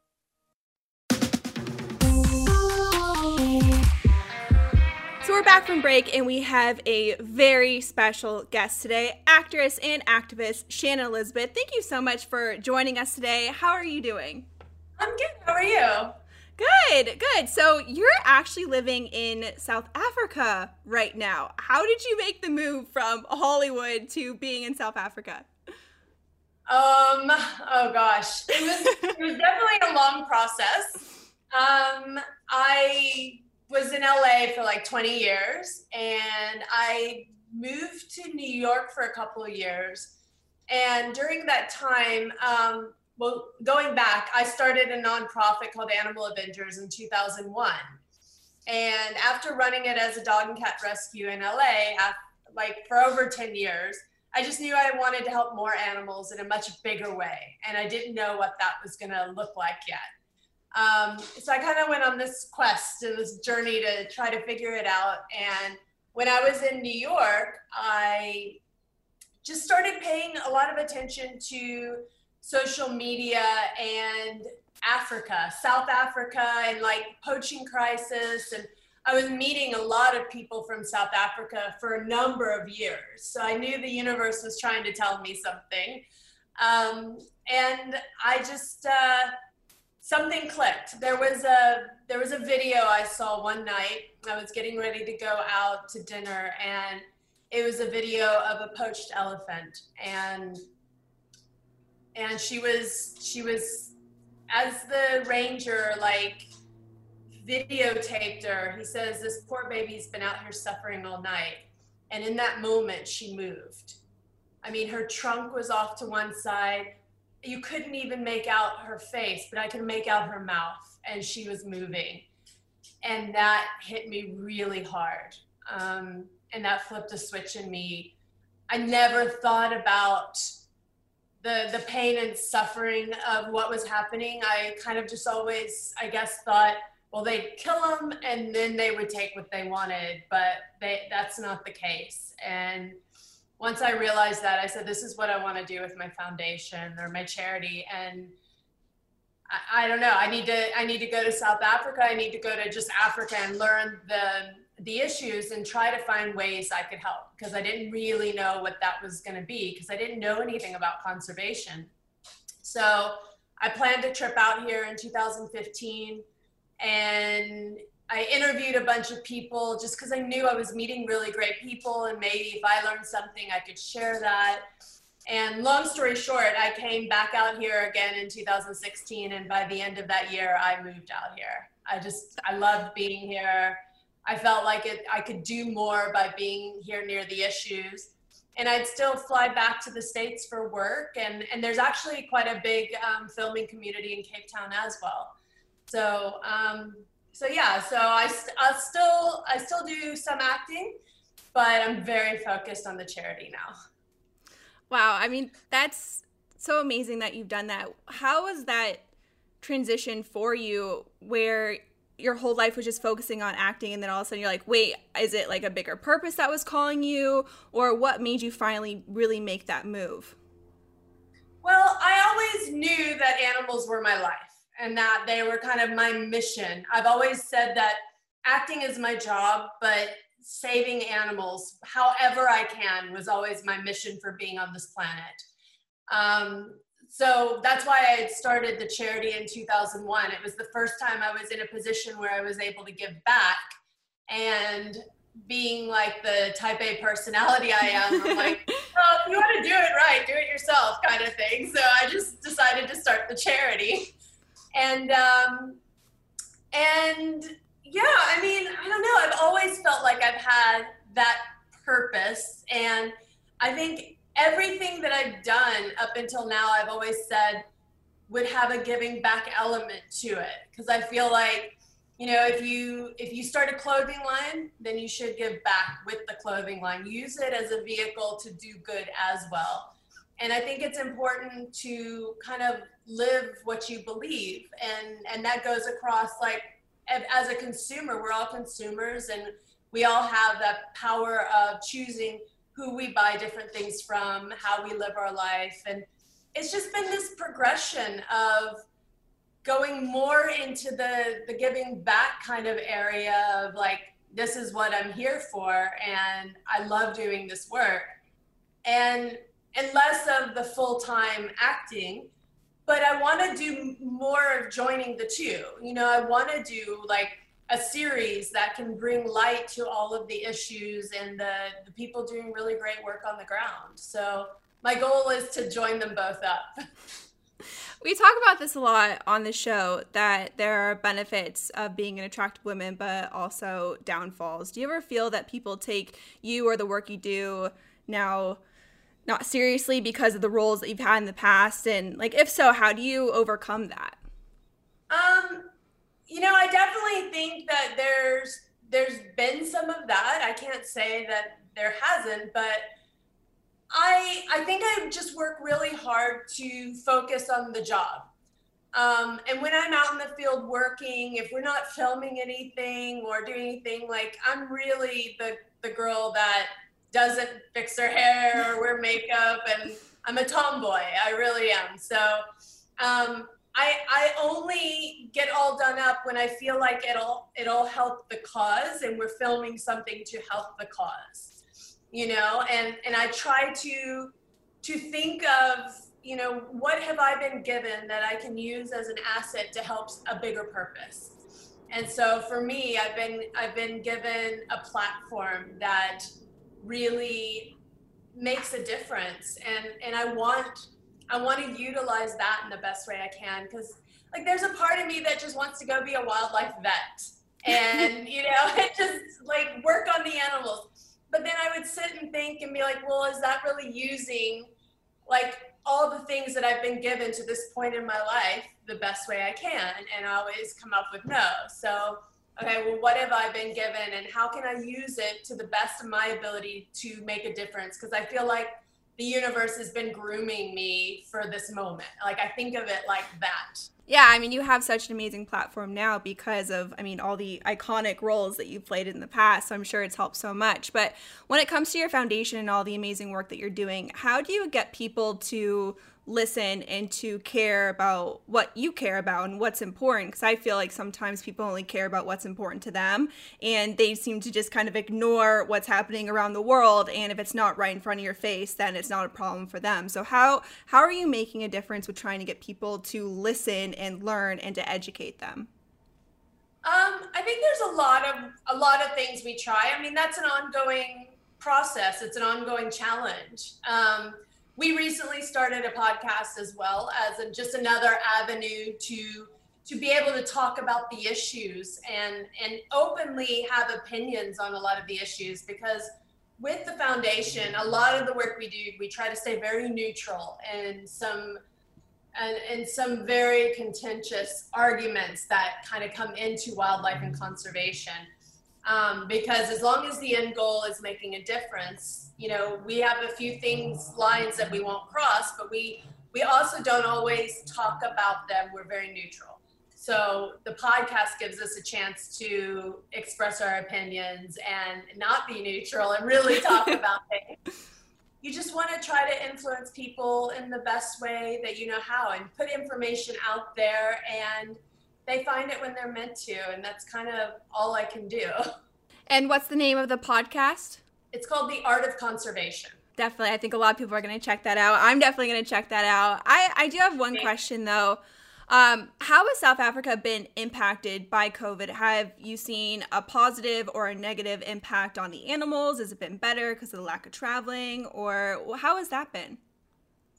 We're back from break and we have a very special guest today, actress and activist Shannon Elizabeth. Thank you so much for joining us today. How are you doing? I'm good. How are you? Good, good. So you're actually living in South Africa right now. How did you make the move from Hollywood to being in South Africa? Um, oh gosh. It was it was definitely a long process. Um, I was in LA for like 20 years and I moved to New York for a couple of years. And during that time, um, well, going back, I started a nonprofit called Animal Avengers in 2001. And after running it as a dog and cat rescue in LA, like for over 10 years, I just knew I wanted to help more animals in a much bigger way. And I didn't know what that was going to look like yet. Um, so I kind of went on this quest and this journey to try to figure it out. And when I was in New York, I just started paying a lot of attention to social media and Africa, South Africa, and like poaching crisis. And I was meeting a lot of people from South Africa for a number of years. So I knew the universe was trying to tell me something. Um, and I just, uh, something clicked. There was a there was a video I saw one night. I was getting ready to go out to dinner and it was a video of a poached elephant and and she was she was as the ranger like videotaped her he says this poor baby's been out here suffering all night and in that moment she moved i mean her trunk was off to one side you couldn't even make out her face, but I could make out her mouth, and she was moving. And that hit me really hard. Um, and that flipped a switch in me. I never thought about the the pain and suffering of what was happening. I kind of just always, I guess, thought, well, they'd kill them and then they would take what they wanted, but they, that's not the case. And once I realized that, I said, this is what I want to do with my foundation or my charity. And I, I, don't know, I need to, I need to go to South Africa. I need to go to just Africa and learn the, the issues and try to find ways I could help because I didn't really know what that was going to be because I didn't know anything about conservation. So I planned a trip out here in 2015 and I interviewed a bunch of people just because I knew I was meeting really great people, and maybe if I learned something, I could share that. And long story short, I came back out here again in 2016, and by the end of that year, I moved out here. I just I loved being here. I felt like it I could do more by being here near the issues. And I'd still fly back to the States for work. And, and there's actually quite a big um, filming community in Cape Town as well. So um, so yeah, so I, I still I still do some acting, but I'm very focused on the charity now. Wow, I mean that's so amazing that you've done that. How was that transition for you where your whole life was just focusing on acting and then all of a sudden you're like wait is it like a bigger purpose that was calling you or what made you finally really make that move well i always knew that animals were my life and that they were kind of my mission i've always said that acting is my job but saving animals however i can was always my mission for being on this planet um, so that's why I had started the charity in 2001. It was the first time I was in a position where I was able to give back. And being like the type A personality I am, I'm like, well, if you want to do it right, do it yourself kind of thing. So I just decided to start the charity. And, um, and yeah, I mean, I don't know. I've always felt like I've had that purpose. And I think everything that I've done up until now, I've always said would have a giving back element to it because I feel like you know if you if you start a clothing line then you should give back with the clothing line use it as a vehicle to do good as well and i think it's important to kind of live what you believe and and that goes across like as a consumer we're all consumers and we all have that power of choosing who we buy different things from, how we live our life. And it's just been this progression of going more into the the giving back kind of area of like this is what I'm here for and I love doing this work. And and less of the full-time acting, but I want to do more of joining the two. You know, I want to do like a series that can bring light to all of the issues and the, the people doing really great work on the ground. So my goal is to join them both up. we talk about this a lot on the show that there are benefits of being an attractive woman, but also downfalls. Do you ever feel that people take you or the work you do now not seriously because of the roles that you've had in the past? And like, if so, how do you overcome that? Um, you know, I definitely think that there's there's been some of that. I can't say that there hasn't, but I I think I just work really hard to focus on the job. Um, and when I'm out in the field working, if we're not filming anything or doing anything, like I'm really the the girl that doesn't fix her hair or wear makeup, and I'm a tomboy. I really am. So um, I I only get all done up when I feel like it'll it'll help the cause and we're filming something to help the cause. You know, and and I try to to think of, you know, what have I been given that I can use as an asset to help a bigger purpose. And so for me, I've been I've been given a platform that really makes a difference. And and I want I want to utilize that in the best way I can because like there's a part of me that just wants to go be a wildlife vet and you know just like work on the animals. But then i would sit and think and be like well is that really using like all the things that i've been given to this point in my life the best way i can? And i always come up with no. So okay well what have i been given and how can i use it to the best of my ability to make a difference because i feel like the universe has been grooming me for this moment. Like I think of it like that. Yeah, I mean, you have such an amazing platform now because of, I mean, all the iconic roles that you've played in the past. So I'm sure it's helped so much. But when it comes to your foundation and all the amazing work that you're doing, how do you get people to listen and to care about what you care about and what's important because i feel like sometimes people only care about what's important to them and they seem to just kind of ignore what's happening around the world and if it's not right in front of your face then it's not a problem for them so how how are you making a difference with trying to get people to listen and learn and to educate them um, I think there's a lot of a lot of things we try. I mean, that's an ongoing process. It's an ongoing challenge. Um, we recently started a podcast as well as a, just another avenue to to be able to talk about the issues and and openly have opinions on a lot of the issues because with the foundation a lot of the work we do we try to stay very neutral and some and, and some very contentious arguments that kind of come into wildlife and conservation um, because as long as the end goal is making a difference, you know, we have a few things, lines that we won't cross, but we we also don't always talk about them. We're very neutral. So the podcast gives us a chance to express our opinions and not be neutral and really talk about things. You just want to try to influence people in the best way that you know how and put information out there and they find it when they're meant to and that's kind of all I can do. And what's the name of the podcast? It's called The Art of Conservation. Definitely. I think a lot of people are going to check that out. I'm definitely going to check that out. I, I do have one question though. Um, how has South Africa been impacted by COVID? Have you seen a positive or a negative impact on the animals? Has it been better because of the lack of traveling, or how has that been?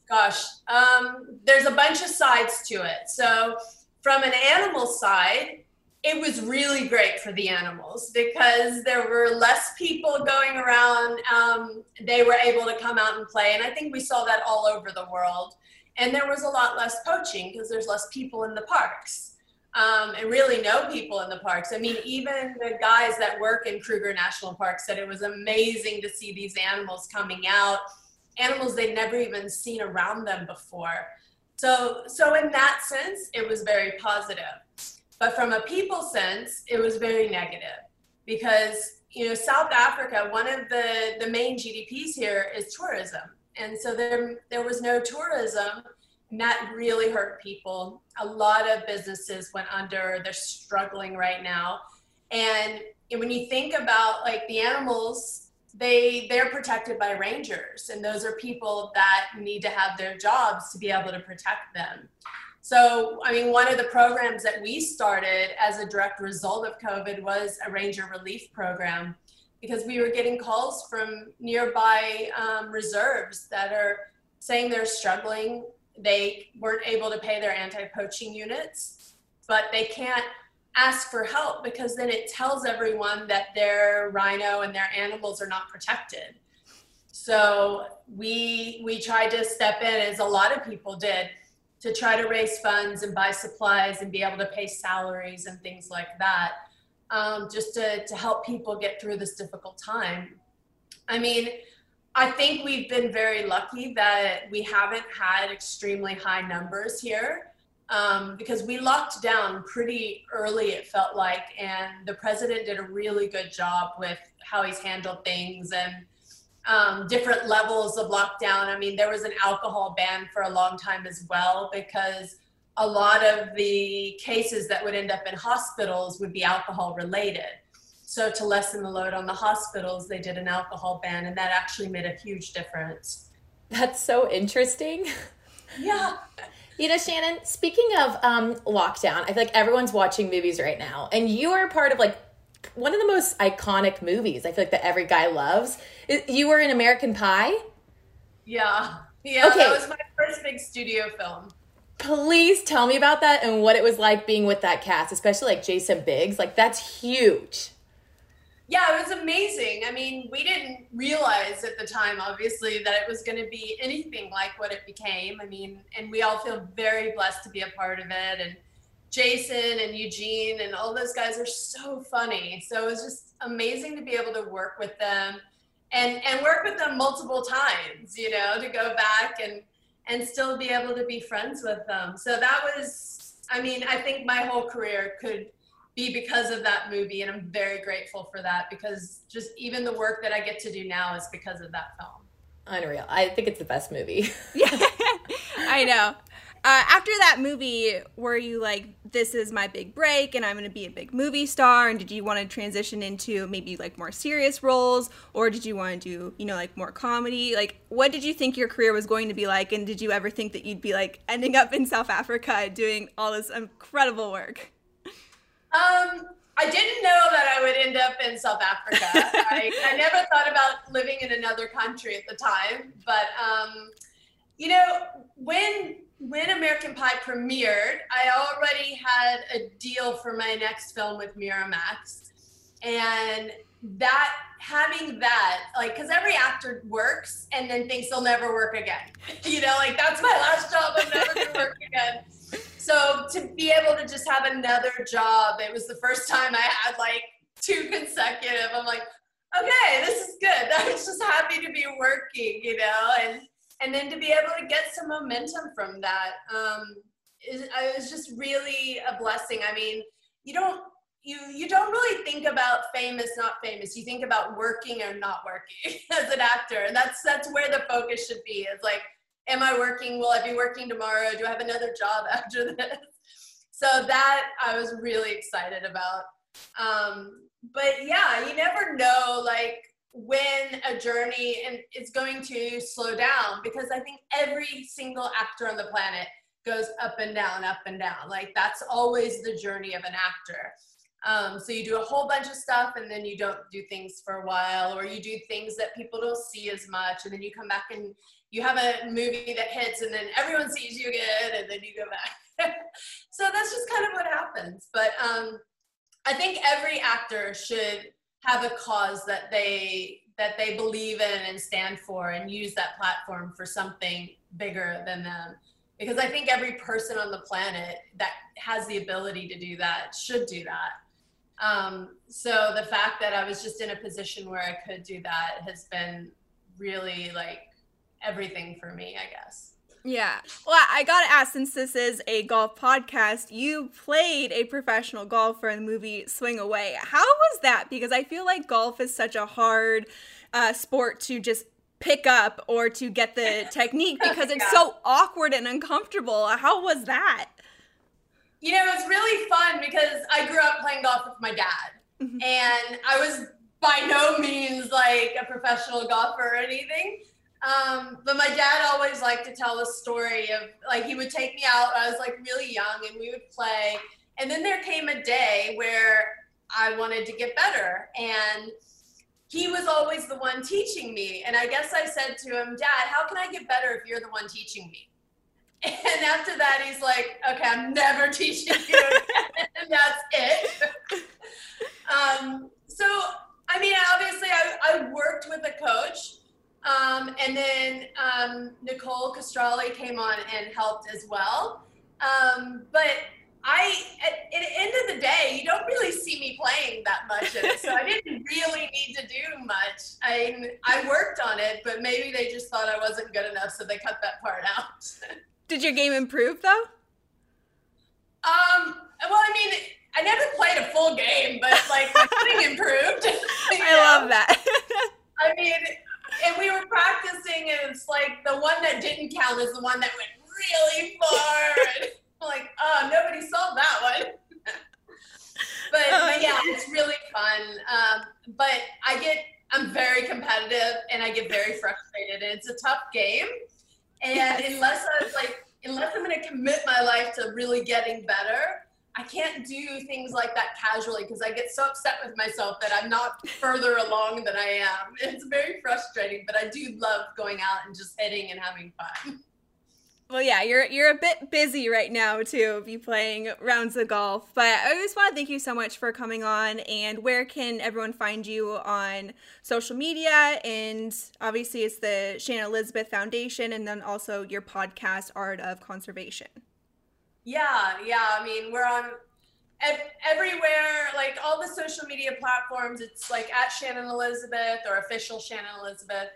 Gosh, um, there's a bunch of sides to it. So, from an animal side, it was really great for the animals because there were less people going around. Um, they were able to come out and play. And I think we saw that all over the world. And there was a lot less poaching because there's less people in the parks. Um, and really no people in the parks. I mean, even the guys that work in Kruger National Park said it was amazing to see these animals coming out, animals they'd never even seen around them before. So, so in that sense, it was very positive. But from a people sense, it was very negative because you know South Africa, one of the the main GDPs here is tourism, and so there there was no tourism, and that really hurt people. A lot of businesses went under; they're struggling right now, and when you think about like the animals they they're protected by rangers and those are people that need to have their jobs to be able to protect them so, I mean, one of the programs that we started as a direct result of COVID was a ranger relief program because we were getting calls from nearby um, reserves that are saying they're struggling. They weren't able to pay their anti poaching units, but they can't ask for help because then it tells everyone that their rhino and their animals are not protected. So we we tried to step in as a lot of people did to try to raise funds and buy supplies and be able to pay salaries and things like that, um, just to, to help people get through this difficult time. I mean, I think we've been very lucky that we haven't had extremely high numbers here um, because we locked down pretty early, it felt like, and the president did a really good job with how he's handled things and um, different levels of lockdown. I mean, there was an alcohol ban for a long time as well because a lot of the cases that would end up in hospitals would be alcohol related. So, to lessen the load on the hospitals, they did an alcohol ban, and that actually made a huge difference. That's so interesting. Yeah. You know, Shannon, speaking of um, lockdown, I feel like everyone's watching movies right now, and you are part of like one of the most iconic movies. I feel like that every guy loves. You were in American Pie. Yeah, yeah. Okay. That was my first big studio film. Please tell me about that and what it was like being with that cast, especially like Jason Biggs. Like that's huge. Yeah, it was amazing. I mean, we didn't realize at the time, obviously, that it was going to be anything like what it became. I mean, and we all feel very blessed to be a part of it. And Jason and Eugene and all those guys are so funny. So it was just amazing to be able to work with them and and work with them multiple times, you know, to go back and and still be able to be friends with them. So that was I mean, I think my whole career could be because of that movie and I'm very grateful for that because just even the work that I get to do now is because of that film. Unreal. I think it's the best movie. yeah. I know. Uh, after that movie, were you like, this is my big break and I'm going to be a big movie star? And did you want to transition into maybe like more serious roles? Or did you want to do, you know, like more comedy? Like, what did you think your career was going to be like? And did you ever think that you'd be like ending up in South Africa doing all this incredible work? Um, I didn't know that I would end up in South Africa. I, I never thought about living in another country at the time. But, um, you know, when when American Pie premiered, I already had a deal for my next film with Miramax. And that having that, like, because every actor works and then thinks they'll never work again. You know, like that's my last job. I'm never gonna work again. So to be able to just have another job, it was the first time I had like two consecutive. I'm like, okay, this is good. I was just happy to be working, you know, and and then to be able to get some momentum from that um, it was just really a blessing. I mean, you don't you you don't really think about famous not famous you think about working or not working as an actor and that's that's where the focus should be it's like am i working? Will i be working tomorrow? Do i have another job after this? So that i was really excited about. Um, but yeah you never know like when a journey and it's going to slow down because i think every single actor on the planet goes up and down up and down. Like that's always the journey of an actor. Um, so you do a whole bunch of stuff and then you don't do things for a while, or you do things that people don't see as much, and then you come back and you have a movie that hits, and then everyone sees you again, and then you go back. so that's just kind of what happens. But um, I think every actor should have a cause that they that they believe in and stand for, and use that platform for something bigger than them because I think every person on the planet that has the ability to do that should do that. Um, so the fact that I was just in a position where I could do that has been really like everything for me, I guess. Yeah. Well, I gotta ask since this is a golf podcast, you played a professional golfer in the movie Swing Away. How was that? Because I feel like golf is such a hard uh, sport to just pick up or to get the technique because it's yeah. so awkward and uncomfortable. How was that? you know, it's really fun because I grew up playing golf with my dad. Mm-hmm. And I was by no means like a professional golfer or anything. Um, but my dad always liked to tell a story of like he would take me out. I was like really young and we would play. And then there came a day where I wanted to get better. And he was always the one teaching me. And I guess I said to him, Dad, how can I get better if you're the one teaching me? And after that, he's like, okay, I'm never teaching you and that's it. um, so, I mean, obviously, I, I worked with a coach. Um, and then um, Nicole Castrale came on and helped as well. Um, but I, at, at, the end of the day, you don't really see me playing that much it, so I didn't really need to do much. I I worked on it, but maybe they just thought I wasn't good enough, so they cut that part out. Did your game improve though? Um. Well, I mean, I never played a full game, but like my improved. I know? love that. I mean, and we were practicing, and it's like the one that didn't count is the one that went really far. like, oh, nobody saw that one. but, oh, but yeah, it's really fun. Um, but I get, I'm very competitive, and I get very frustrated, and it's a tough game. And unless I'm like, unless I'm going to commit my life to really getting better, I can't do things like that casually because I get so upset with myself that I'm not further along than I am. It's very frustrating, but I do love going out and just hitting and having fun. Well, yeah, you're you're a bit busy right now too, be playing rounds of golf. But I just want to thank you so much for coming on. And where can everyone find you on social media? And obviously, it's the Shannon Elizabeth Foundation, and then also your podcast, Art of Conservation. Yeah, yeah. I mean, we're on everywhere, like all the social media platforms. It's like at Shannon Elizabeth or official Shannon Elizabeth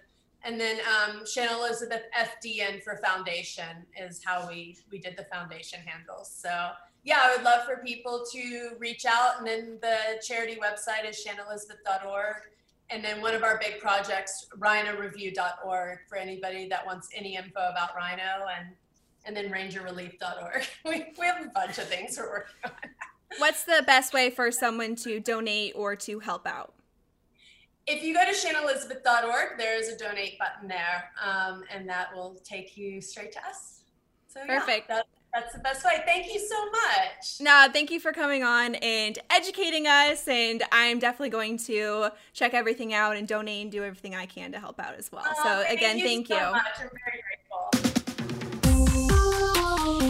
and then um, Shannon Elizabeth FDN for foundation is how we we did the foundation handles. So yeah, I would love for people to reach out, and then the charity website is shannonelizabeth.org. And then one of our big projects, rhinoreview.org, for anybody that wants any info about rhino, and and then rangerrelief.org. we, we have a bunch of things we're working on. What's the best way for someone to donate or to help out? if you go to shannonelizabeth.org, there is a donate button there, um, and that will take you straight to us. So, Perfect. Yeah, that, that's the best way. Thank you so much. No, thank you for coming on and educating us. And I'm definitely going to check everything out and donate and do everything I can to help out as well. Oh, so, thank again, you thank so you. Much. I'm very grateful.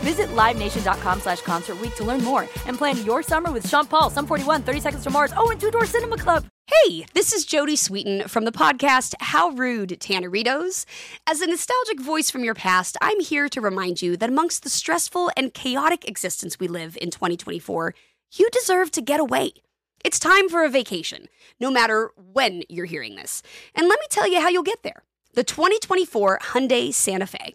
Visit LiveNation.com slash Concert to learn more and plan your summer with Sean Paul, Sum 41, 30 Seconds to Mars, oh, and Two Door Cinema Club. Hey, this is Jodie Sweetin from the podcast How Rude, Tanneritos. As a nostalgic voice from your past, I'm here to remind you that amongst the stressful and chaotic existence we live in 2024, you deserve to get away. It's time for a vacation, no matter when you're hearing this. And let me tell you how you'll get there. The 2024 Hyundai Santa Fe.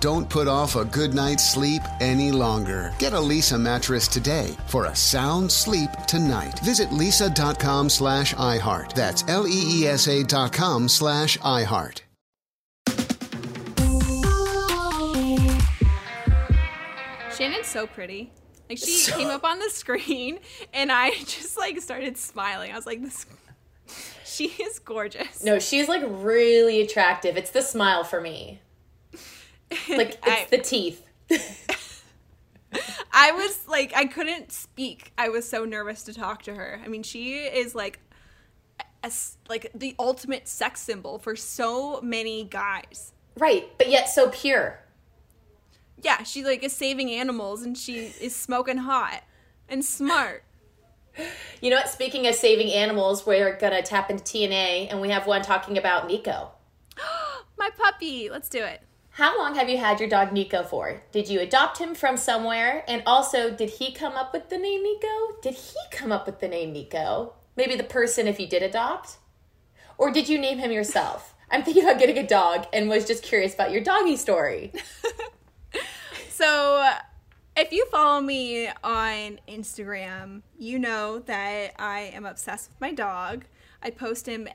Don't put off a good night's sleep any longer. Get a Leesa mattress today for a sound sleep tonight. Visit leesa.com slash iHeart. That's L-E-E-S-A dot com slash iHeart. Shannon's so pretty. Like she came up on the screen and I just like started smiling. I was like, this she is gorgeous. No, she's like really attractive. It's the smile for me. Like it's I- the teeth. I was like, I couldn't speak. I was so nervous to talk to her. I mean, she is like, a like the ultimate sex symbol for so many guys. Right, but yet so pure. Yeah, she like is saving animals and she is smoking hot and smart. You know what? Speaking of saving animals, we're gonna tap into TNA, and we have one talking about Nico. My puppy. Let's do it. How long have you had your dog Nico for? Did you adopt him from somewhere? And also, did he come up with the name Nico? Did he come up with the name Nico? Maybe the person if you did adopt? Or did you name him yourself? I'm thinking about getting a dog and was just curious about your doggy story. So, if you follow me on Instagram, you know that I am obsessed with my dog. I post him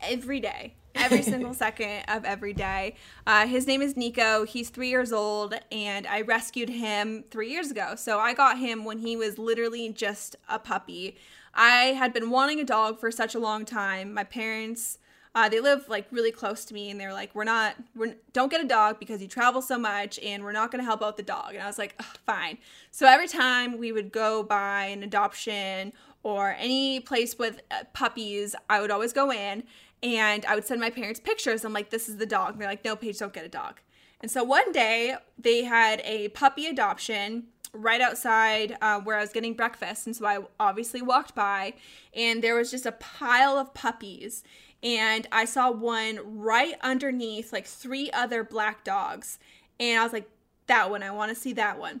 every day, every single second of every day. Uh, his name is Nico. He's three years old, and I rescued him three years ago. So, I got him when he was literally just a puppy. I had been wanting a dog for such a long time. My parents uh, they live like really close to me and they're like we're not we're don't get a dog because you travel so much and we're not going to help out the dog and i was like fine so every time we would go by an adoption or any place with uh, puppies i would always go in and i would send my parents pictures i'm like this is the dog and they're like no paige don't get a dog and so one day they had a puppy adoption right outside uh, where I was getting breakfast. And so I obviously walked by, and there was just a pile of puppies. And I saw one right underneath like three other black dogs. And I was like, that one, I want to see that one.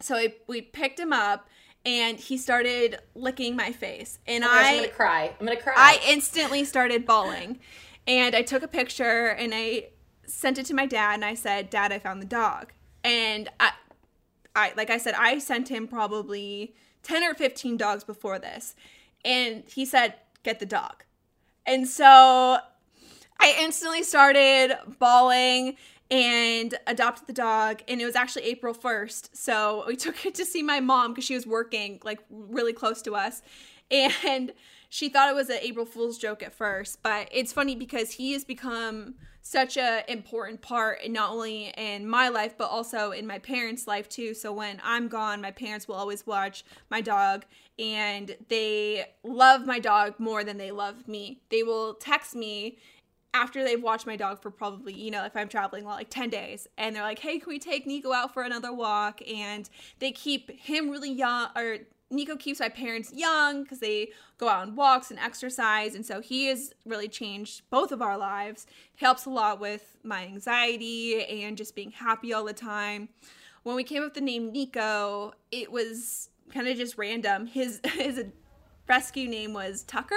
So I, we picked him up. And he started licking my face, and Oh gosh, I I'm gonna cry. I'm gonna cry. I instantly started bawling. And I took a picture and I sent it to my dad and I said, "Dad, I found the dog." And I I like I said I sent him probably 10 or 15 dogs before this. And he said, "Get the dog." And so I instantly started bawling and adopted the dog and it was actually April 1st. So we took it to see my mom cuz she was working like really close to us. And she thought it was an April Fool's joke at first, but it's funny because he has become such a important part not only in my life but also in my parents' life too. So when I'm gone, my parents will always watch my dog and they love my dog more than they love me. They will text me after they've watched my dog for probably, you know, if I'm traveling well, like 10 days, and they're like, hey, can we take Nico out for another walk? And they keep him really young, or Nico keeps my parents young because they go out on walks and exercise. And so he has really changed both of our lives. Helps a lot with my anxiety and just being happy all the time. When we came up with the name Nico, it was kind of just random. His his rescue name was Tucker.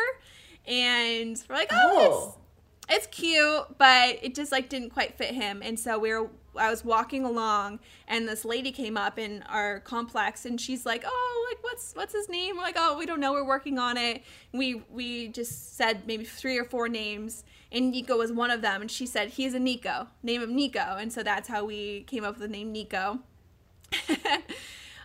And we're like, oh, it's, oh. It's cute, but it just like didn't quite fit him. And so we were I was walking along and this lady came up in our complex and she's like, "Oh, like what's what's his name?" We're like, "Oh, we don't know. We're working on it." We we just said maybe three or four names and Nico was one of them and she said, "He's a Nico. Name him Nico." And so that's how we came up with the name Nico. uh,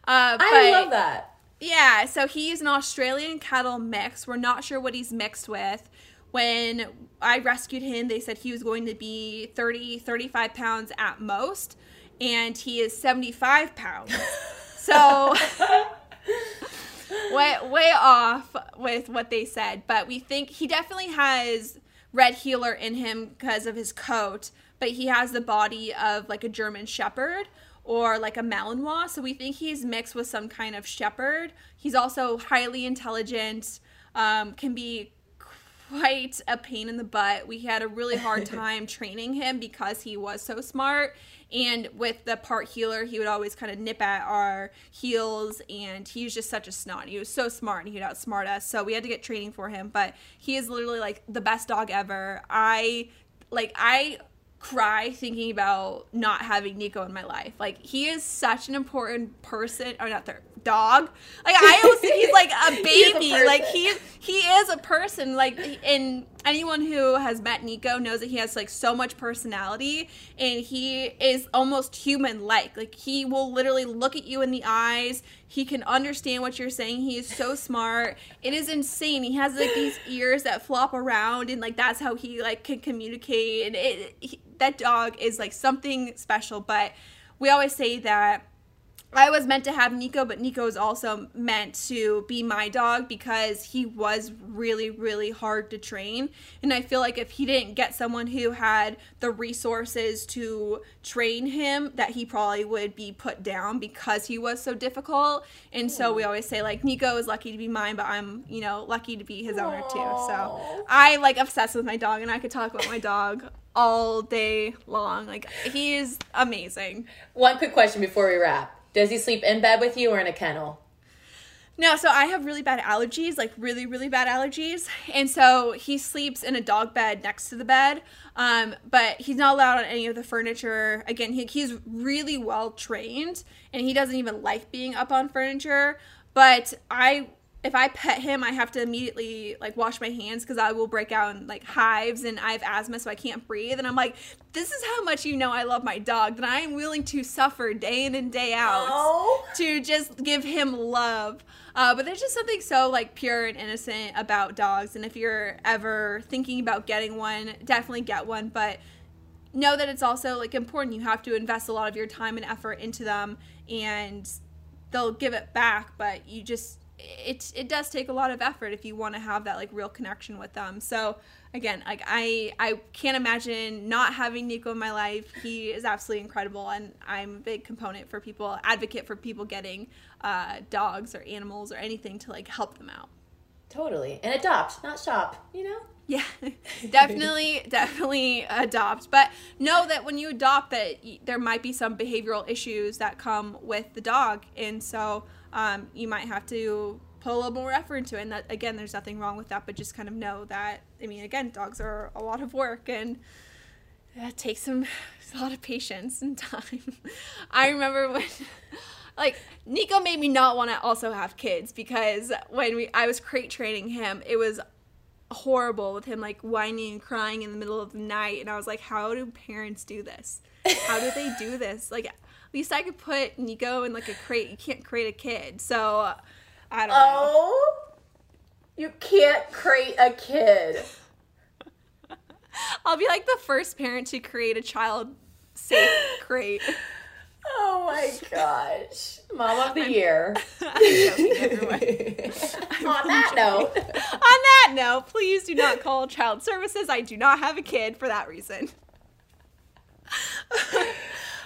I love that. Yeah, so he's an Australian cattle mix. We're not sure what he's mixed with when I rescued him, they said he was going to be 30, 35 pounds at most, and he is 75 pounds. so, way, way off with what they said, but we think he definitely has red heeler in him because of his coat, but he has the body of like a German shepherd or like a Malinois. So we think he's mixed with some kind of shepherd. He's also highly intelligent, um, can be quite a pain in the butt. We had a really hard time training him because he was so smart. And with the part heeler, he would always kind of nip at our heels, and he was just such a snot. He was so smart, and he'd outsmart us. So we had to get training for him. But he is literally like the best dog ever. I like I cry thinking about not having Nico in my life. Like he is such an important person, or not their dog. Like I always think he's like a baby. a like he he is a person. Like and anyone who has met Nico knows that he has like so much personality, and he is almost human like. Like he will literally look at you in the eyes. He can understand what you're saying. He is so smart. It is insane. He has like these ears that flop around, and like that's how he like can communicate. And it, he, that dog is like something special. But we always say that I was meant to have Nico, but Nico is also meant to be my dog because he was really, really hard to train. And I feel like if he didn't get someone who had the resources to train him, that he probably would be put down because he was so difficult. And so we always say, like, Nico is lucky to be mine, but I'm, you know, lucky to be his owner too. So I like obsessed with my dog, and I could talk about my dog all day long. Like, he is amazing. One quick question before we wrap does he sleep in bed with you or in a kennel? No, so I have really bad allergies, like really, really bad allergies. And so he sleeps in a dog bed next to the bed. Um, but he's not allowed on any of the furniture. Again, he, he's really well trained and he doesn't even like being up on furniture. But I if I pet him, I have to immediately like wash my hands because I will break out in like hives and I have asthma, so I can't breathe. And I'm like, this is how much you know I love my dog that I am willing to suffer day in and day out oh. to just give him love. Uh, but there's just something so like pure and innocent about dogs. And if you're ever thinking about getting one, definitely get one. But know that it's also like important. You have to invest a lot of your time and effort into them, and they'll give it back. But you just it it does take a lot of effort if you want to have that like real connection with them. So again, like I I can't imagine not having Nico in my life. He is absolutely incredible, and I'm a big component for people, advocate for people getting uh, dogs or animals or anything to like help them out. Totally, and adopt, not shop. You know. Yeah, definitely, definitely adopt. But know that when you adopt, that there might be some behavioral issues that come with the dog, and so um, you might have to put a little more effort into it. And that again, there's nothing wrong with that, but just kind of know that. I mean, again, dogs are a lot of work and it takes some a lot of patience and time. I remember when. Like Nico made me not want to also have kids because when we I was crate training him, it was horrible with him like whining and crying in the middle of the night and I was like how do parents do this? How do they do this? Like least I could put Nico in like a crate. You can't create a kid. So I don't know. oh, know. You can't create a kid. I'll be like the first parent to create a child safe crate. Oh my gosh. Mom of the I'm, year. I'm On that note. On that note, please do not call child services. I do not have a kid for that reason.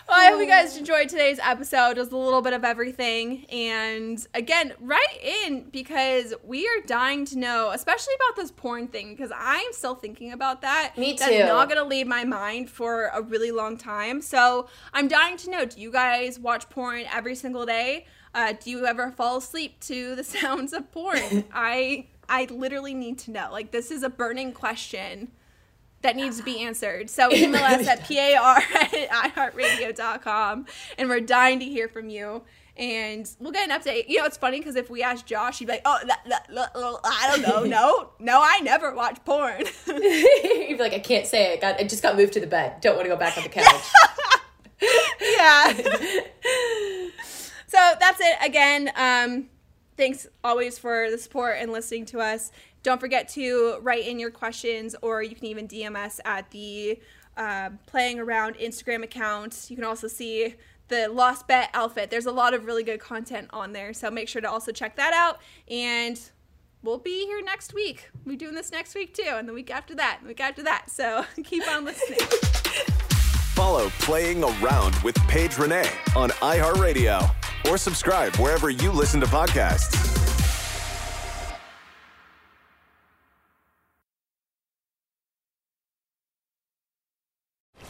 Well, I hope you guys enjoyed today's episode. Just a little bit of everything. And again, write in because we are dying to know, especially about this porn thing, because I'm still thinking about that. Me too. That's not going to leave my mind for a really long time. So I'm dying to know do you guys watch porn every single day? Uh, do you ever fall asleep to the sounds of porn? I I literally need to know. Like this is a burning question that needs to be answered. So email us at par at iheartradio.com and we're dying to hear from you. And we'll get an update. You know, it's funny because if we ask Josh, he'd be like, "Oh, that, that, that, I don't know. No, no, I never watch porn." You'd be like, I can't say it. Got, I just got moved to the bed. Don't want to go back on the couch. yeah. so that's it. Again, um, thanks always for the support and listening to us. Don't forget to write in your questions, or you can even DM us at the uh, Playing Around Instagram account. You can also see the Lost Bet outfit. There's a lot of really good content on there, so make sure to also check that out. And we'll be here next week. We're doing this next week too, and the week after that, and the week after that. So keep on listening. Follow Playing Around with Paige Renee on iHeartRadio or subscribe wherever you listen to podcasts.